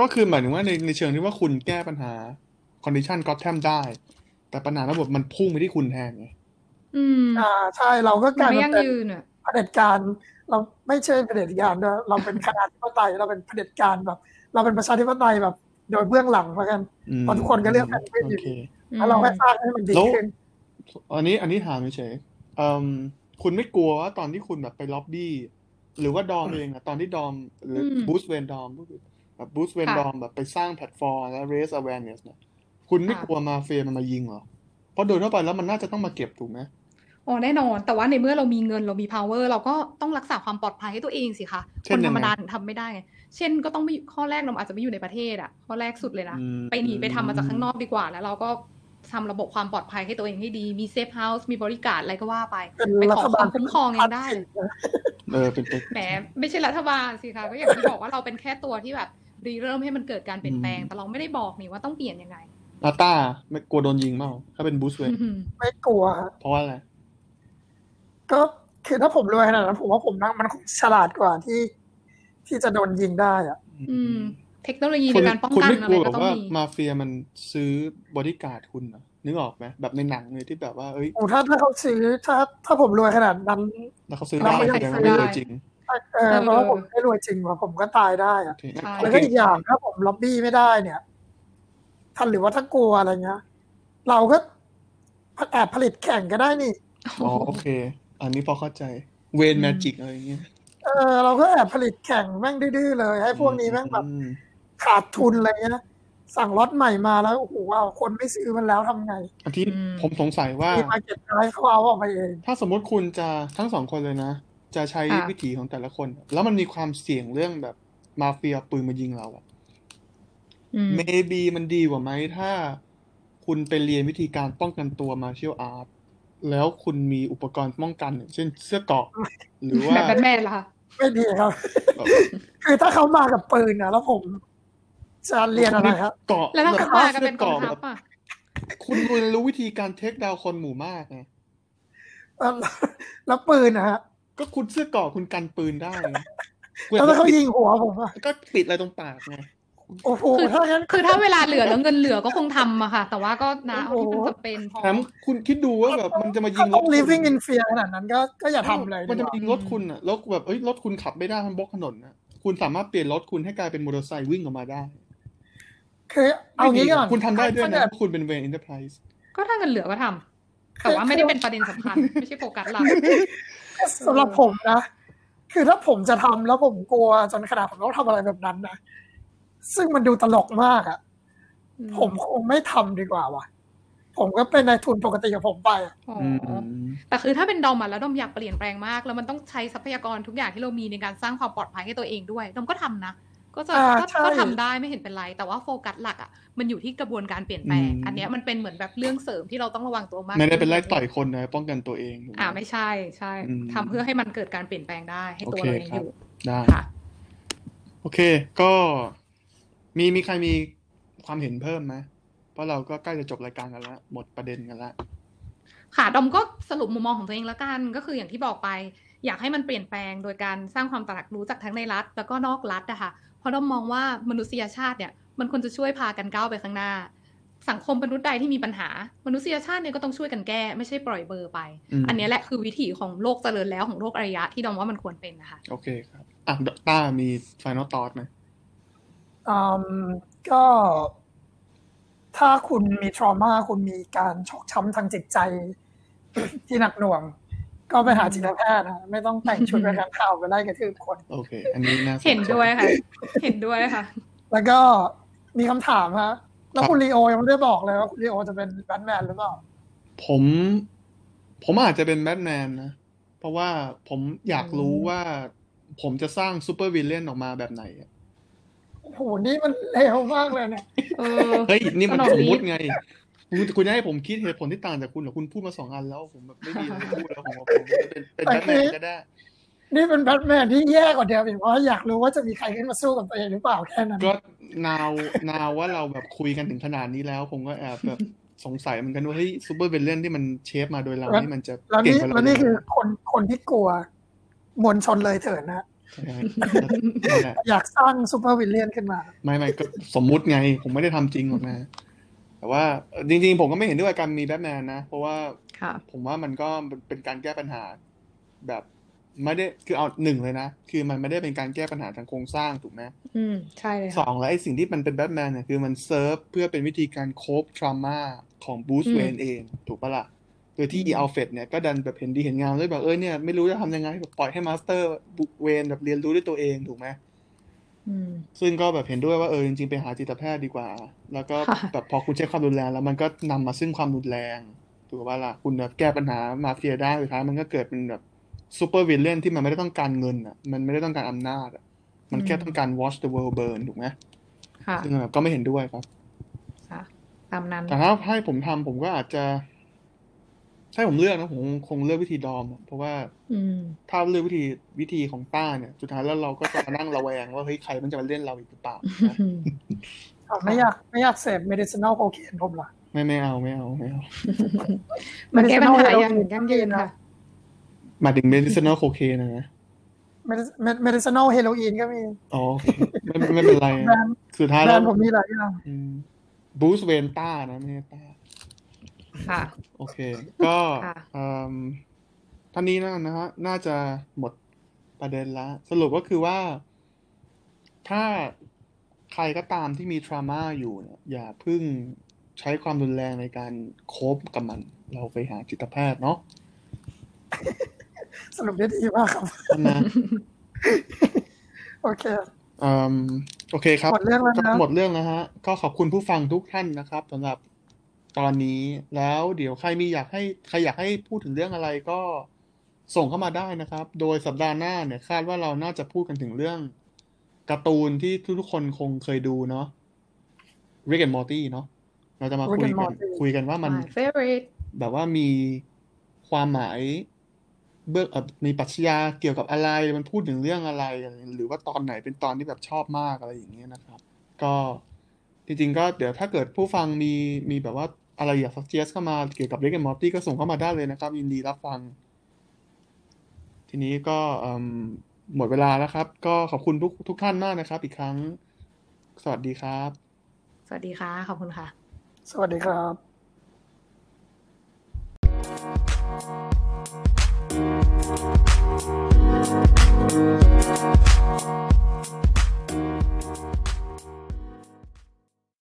A: ก็คือหมายถึงว่าในในเชิงที่ว่าคุณแก้ปัญหา condition Gotham ได้ แต่ปัญหาระบบมันพุ่งไปที่คุณแทนไง
B: อืม
C: อ่าใช่เราก็ก
B: มัน
C: ลาย
B: ไม่
C: มา
B: ยั่ง
C: เป็น
B: ยืนอะ
C: เผด็จการ เราไม่ใช่เผด็จการด้วยเราเป็นคณะธิปไตยเราเป็นเผด็จการแบบ เราเป็นประชาธิปไตยแบบ โดยเบื้องหลังเหมือนกัน
A: อืม
C: เพราะทุกคนก็เลือกแพนกวิน
A: โอ
C: อยู่
A: เค
C: แล้วเราแค่สร้างให้มันดี
A: แล้ว
C: ขึ้น
A: อันนี้อันนี้ถามเฉยๆเอ่มคุณไม่กลัวว่าตอนที่คุณแบบไปล็อบบี้ หรือว่าดอมเองอะตอนที่ดอมหรือ
B: ม
A: บูสเวนดอมแบบบูสเวน
B: ค่ะ
A: ดอมแบบไปสร้างแพลตฟอร์มและ raise awareness เนี่ยคุณไม่
B: ค่ะ
A: กลัวมาเฟียมันมายิงเหรอเพราะโดยทั่วไปแล้วมันน่าจะต้องมาเก็บถูกไหม
B: อ๋อแน่นอน แต่ว่าในเมื่อเรามีเงินเรามี power เราก็ต้องรักษาความปลอดภัยให้ตัวเองสิคะ
A: เช่
B: คนน
A: ยั
B: ธรงร
A: ไง
B: มดาถึงทำไม่ได้ไงเช่นก็ต้องไม่ข้อแรกเราอาจจะไม่อยู่ในประเทศอะ ข้อแรกสุดเลยนะ
A: อืม
B: ไปหนีไปทำมาจากข้างนอกดีกว่า แล้วเราก็ทำระบบความปลอดภัยให้ตัวเองให้ดี มีเซฟเฮาส์มีบริการอะไรก็ว่าไป
C: เป็น
B: ไป
C: รั
B: ขอ
C: ฐบาว
B: คา
C: ล
B: มคุ้มครองยังได้
A: เออเป็นเป็น
B: แหมไม่ใช่รัฐบาลสิคะก็อย่างที่บอกว่าเราเป็นแค่ตัวที่แบบรีเริ่มให้มันเกิดการเปลี่ยนแปลงแต่เราไม่ได้บอกนี่ว่าต้องเปลี่ยนยังไง
A: นาตาไม่กลัวโดนยิงเปล่าถ้าเป็น Bruce Wayne
C: ไม่กลัวฮะ
A: เพราะว่าอะไร
C: ก็คือถ้าผมรวยขนาดนั้นผมว่าผมนั่งมันคงฉลาดกว่าที่ ที่จะโดนยิงได้อะ
B: อืม เทคโนโลยี
A: คุ
B: ใน
A: ณ
B: การป้อง
A: คุณ
B: กัน
A: ไม่
B: อะ
A: ก
B: ไร
A: ลัวแบ
B: ก็
A: บ
B: ต้อง
A: ว่า
B: มี
A: มาเฟียมันซื้อบอดี้การ์ดคุณเหรอนึกออกไหมแบบในหนังเลยที่แบบว่าเอ้ย
C: โอ้ถ้าถ้าเขาซื้อถ้า ถ้าผมรวยขนาดนั้น
A: แล้วเขาซื้อ
C: เรา
A: ได้
C: ไม่
A: แสดงว่า
B: ได้
A: ไม่รวยจริง
C: เออเพราะว่าผมไม่รวยจริงว่ะผมก็ตายได้อะ
A: โอเคงั้น
B: ใช่
A: โอ
C: แล้ว
A: เค
C: ก็อีกอย่างถ้าผมล็อบบี้ไม่ได้เนี่ยท่านหรือว่าถ้ากลัวอะไรเงี้ยเราก็แอบผลิตแข่งก็ได้นี่
A: อ๋อโอเค อันนี้พอเข้าใจ เวนแมจิกอะไรอย่างเงี้ย
C: เออ เราก็แอบผลิตแข่งแม่งดื้อๆเลย ให้พวกนี้แม่งแบบ
A: อืม
C: ขาดทุนอะไรเงี้ยสั่งล็อตใหม่มาแล้วโอ้โหเอาคนไม่ซื้อมันแล้วทำไง
A: อันที่
B: อืม
A: ผมสงสัยว่า
C: มีมาเก็ตไพเขาเอาออกไปเอง
A: ถ้าสมมติคุณจะทั้งสองคนเลยนะ จะใช้
B: ค่ะ
A: วิถีของแต่ละคน แล้วมันมีความเสี่ยงเรื่องแบบมาเฟียปืนมายิงเราอะ
B: อืม
A: maybe มันดีกว่าไหมถ้าคุณไปเรียนวิธีการป้องกันตัว martial art แล้วคุณมีอุปกรณ์ป้องกันอย่างเช่นเสื้อเกราะหรือว่า
B: แบบแบทแมนเหรอคะ
C: ไม่ดีครับ
A: แบบ
C: คือถ้าเขามากับปืนนะแล้วผมจะเรียนอะไรครับ
A: เกราะ
B: แล้วถ้า
A: แบ
B: เขา
A: บ
B: มากันเป็นกอง
A: สื้
B: ทัพ
A: แบบ
B: อะ
A: คุณเรียนรู้วิธีการเทคดาวคนหมู่มากไง
C: แล้วแล้วปืนนะฮะ
A: ก็คุณเสื้อเกราะคุณกันปืนได้ไงคุณ
C: แล้วถ้าเขา
A: ปิด
C: ยิงหัวผมอะ
A: ก็ปิดอะไรตรงปากไง
C: โอ้โห
B: คือ
C: ถ้างั้น
B: คือถ้าเวลาเหลือแล้วเงินเหลือก็คงทำอะค่ะ แต่ว่าก็นะเอาที่มันจำเป็นพอ
A: แถมคุณคิดดูว่าแบบมันจะมายิ
C: ถ้าง
A: ร
C: ต้
A: ถ
C: อง
A: คุณ
C: living in fear ขนาดนั้นก็ก็อย่าทำเลย
A: มันจะ
C: ดี
A: มาก
C: ว่า
A: ยิงรถคุณอะแล้วแบบเอ้ยรถคุณขับไม่ได้มันบล็อกถนนนะคุณสามารถเปลี่ยนรถคุณให้กลายเป็นมอเตอร์ไซค์วิ่งออกมาได้
C: คือเอางี้ก่อน
A: คุณทำได้ด้วย
C: ถ้า
A: นะ
C: เกิ
A: เพราะคุณเป็น Wayne Enterprises
B: ก็ถ้าเงินเหลือก็ทำแต่ว่าไม่ได้เป็นประเด็นสำคัญไม่ใช่โฟกัสหลัก
C: สำหรับผมนะคือถ้าผมจะทำแล้วผมกลัวจนขนาดผมต้องทำอะไรแบบนั้นนะ ซึ่งมันดูตลกมากอะ
B: อืม
C: ผมคงไม่ทำดีกว่าว่ะผมก็เป็นนายทุนปกติกับผมไปอะ
B: อ๋ออแต่คือถ้าเป็นดอมอะแล้วดอมอยากเปลี่ยนแปลงมาก แล้วมันต้องใช้ทรัพยากรทุกอย่างที่เรามีในการสร้างความปลอดภัยให้ตัวเองด้วยดอมก็ทำนะก็จะ
C: อ่า
B: ก็
C: ใช่
B: ก็ทำได้ไม่เห็นเป็นไร แต่ว่าโฟกัสหลักอะมันอยู่ที่กระบวนการเปลี่ยนแปลง อันเนี้ยมันเป็นเหมือนแบบเรื่องเสริมที่เราต้องระวังตัวมาก
A: ไม่ได้เป็นไล่
B: ขึ้
A: ต่อยคนนะป้องกันตัวเองถูกห
B: อ่าไม่ใช่ใช่
A: อืม
B: ทำเพื่อให้มันเกิดการเปลี่ยนแปลงได้ให้ตัว
A: โอเค
B: เราเอง
A: ครับ
B: อยู่
A: ได้
B: ค่ะ
A: โอเค ก็ มีมีใครมีความเห็นเพิ่มไหมเพราะเราก็ใกล้จะจบรายการกันแล้วหมดประเด็นกันแล้ว
B: ค่ะดอมก็สรุปมุมมองของตัวเองแล้วกันก็คืออย่างที่บอกไป อยากให้มันเปลี่ยนแปลงโดยการสร้างความตระหนักรู้จากทั้งในรัฐ แล้วก็นอกรัฐนะคะเพราะดอมมองว่ามนุษยชาติเนี่ยมันควรจะช่วยพากันก้าวไปข้างหน้า สังคมมนุษย์ใดที่มีปัญหา มนุษยชาติเนี่ยก็ต้องช่วยกันแก้ ไม่ใช่ปล่อยเบอร์ไป
A: อืม
B: อันเนี้ยแหละคือวิถีของโลกเจริญแล้วของโลกอารยะที่ดอมว่ามันควรเป็นนะคะ
A: โอเคครับอะต้ามี final thought ไหม
C: อืม ก็ถ้าคุณมีทรมา คุณมีการชอกช้ำทางจิตใจที่หนักหน่วง ก็ไปหาจิตแพทย์นะไม่ต้องแต่งชุดเป็นค้างคาวไปไล่กระทืบคน
A: โอเค อันนี้น่าสนใจ
B: เห็นด้วยค่ะ เห็นด้วยค่ะ
C: แล้วก็มีคำถามฮะแล้ว
A: ครับ
C: คุณลีโอยังไม่ได้บอกเลยว่าคุณลีโอจะเป็นแบทแมนหรือเปล่า
A: ผม ผมอาจจะเป็นแบทแมนนะ เพราะว่าผมอยากรู้ว่าผมจะสร้าง supervillain ออกมาแบบไหนอะ
C: โอ้โหนี่มันเลวมากเลยเนี่ย
B: เออ
A: เฮ้ยนี่มัน
B: สนอง
A: สมมุติ
B: นิด
A: ไง คุณคุณจะให้ผมคิดเหตุผลที่ต่างจากคุณเหรอคุณพูดมาสองอันแล้วผมแบบไม่มีอะไรจะพูดแล้วผมบอกผมจะเป็นเป็นแบทแมนก็ได้
C: นี่เป็นแบทแมนที่แย่กว่าเดิมอีกเพราะอยากรู้ว่าจะมีใครขึ้นมาสู้กับตัวเองหรือเปล่าแค่นั้น
A: ก็ now now ว่าเราแบบคุยกันถึงขนาดนี้แล้ว ผมก็แอบแบบสงสัยเหมือนกันว่าเฮ้ย supervillain ที่มัน shape มาโดยเรานี่มันจะ
C: แล้ว
A: เก่ง
C: นี่
A: กว่าเรา
C: แล้วนี่
A: ยังไง
C: คือคนคนที่กลัวมวลชนเลยเถิดนะ
A: ใช่นั่นแหละ
C: อยากสร้าง supervillain ขึ้นมา
A: ไม่ไม่ก็สมมุติไง ผมไม่ได้ทำจริงหรอกนะ แต่ว่าเอ่อจริง ๆ ผมก็ไม่เห็นด้วยกับการมีแบทแมนนะ เพราะว่า
B: ค่ะ
A: ผมว่ามันก็เป็นการแก้ปัญหา แบบไม่ได้คือเอาหนึ่งเลยนะ คือมันไม่ได้เป็นการแก้ปัญหาทางโครงสร้างถูกไหม
B: อืมใช่เลย
A: ส
B: ค่ะ
A: องแล้วไอ้สิ่งที่มันเป็นแบทแมนเนี่ยคือมันเซิร์ฟเพื่อเป็นวิธีการ cope trauma ของ Bruce
B: อืม
A: Wayne เอง ถูกปะล่ะ โดยที่
B: อืม
A: อีอัลเฟรดเนี่ยก็ดันแบบเห็นดีเห็นงามเลยแบบเออเนี่ยไม่รู้จะทำยังไงแบบปล่อยให้ master Wayne แบบเรียนรู้ด้วยตัวเองถูกไหม
B: อืม
A: ซึ่งก็แบบเห็นด้วยว่าเออจริงๆไปหาจิตแพทย์ดีกว่า แล้วก็
B: ค่ะ
A: แบบพอคุณใช้ความรุนแรงแล้วมันก็นำมาซึ่งความรุนแรงถูกปะล่ะคุณแบบแก้ปัญหามาเฟียได้สุดท้ายมันก็เกิดเป็นแบบ supervillain ที่มันไม่ได้ต้องการเงินอะ มันไม่ได้ต้องการอำนาจอะ มันแค่ต้องการ watch the world burn ถูกไหม
B: ค่ะ
A: ซึ่งแบบก็ไม่เห็นด้วยครับ
B: ค่ะ ตามนั้น
A: แต่ถ้าให้ผมทำผมก็อาจจะ ถ้าผมเลือกนะผมคงเลือกวิธีดอมอะเพราะว่า
B: อืม
A: ถ้าเลือกวิธีวิธีของต้าเนี่ยสุดท้ายแล้วเราก็จะมานั่งระแวงว่าเฮ้ยใครมันจะมาเล่นเราอีกหรือเปล่านะ
C: อะไม่อยากไม่อยากเสพ medicinal cocaine ผมเหรอ
A: ไม่ไม่เอาไม่เอาไม่เอา
B: มันแก้ปัญหา
C: Medicinal
B: อย่างยั่งยืนค่ะ
A: หมายถึง medicinal cocaine นะนะ
C: Medic- medicinal heroin ก็มี
A: อ๋อโอเคไม่ไม่เป็นไร
C: แบรนด์
A: สุดท้าย
C: แบร
A: แล้ว
C: นด์ผมมีหลายอย่าง
A: บูสเวนต้านะไม่ใช่ต้า
B: ค่ะ
A: โอเค ก็
B: ค่ะ
A: เอิ่มท่านนี้นะนะฮะน่าจะหมดประเด็นละสรุปก็คือว่า ถ้าใครก็ตามที่มีทรามาอยู่เนี่ยอย่าเพึ่งใช้ความรุนแรงในการโคบกับมัน เราไปหาจิตแพทย์เนาะ
C: สรุปได้ดีมากครับ
A: นะ
C: โอเค
A: เอิ่มโอเคครับ
C: หมดเรื่องแล้วนะ
A: ก็หมดเรื่องแล้วฮะ ก็ขอบคุณผู้ฟังทุกท่านนะครับสำหรับ ตอนนี้แล้วเดี๋ยวใครมีอยากให้ใครอยากให้พูดถึงเรื่องอะไรก็ส่งเข้ามาได้นะครับ โดยสัปดาห์หน้าเนี่ยคาดว่าเราน่าจะพูดกันถึงเรื่องการ์ตูนที่ทุกๆคนคงเคยดูเนาะ Rick and Morty เนาะเราจะมา
C: Rick
A: คุย
C: and
A: กัน
C: Morty
A: คุยกันว่ามัน
B: my favorite
A: แบบว่ามีความหมายเบื้องเอ่อมีปรัชญาเกี่ยวกับอะไรมันพูดถึงเรื่องอะไร หรือว่าตอนไหนเป็นตอนที่แบบชอบมากอะไรอย่างเงี้ยนะครับ ก็จริงๆก็เดี๋ยวถ้าเกิดผู้ฟังมีมีแบบว่า อะไรอยาก suggest เข้ามาเกี่ยวกับ Rick and Morty ก็ส่งเข้ามาได้เลยนะครับ ยินดีรับฟัง ทีนี้ก็เอิ่มหมดเวลาแล้วครับ ก็ขอบคุณทุกทุกท่านมากนะครับ อีกครั้ง สวัสดีครับ
B: สวัสดีค่ะ ขอบคุณค่ะ
C: สวัสดีครับ
D: Thank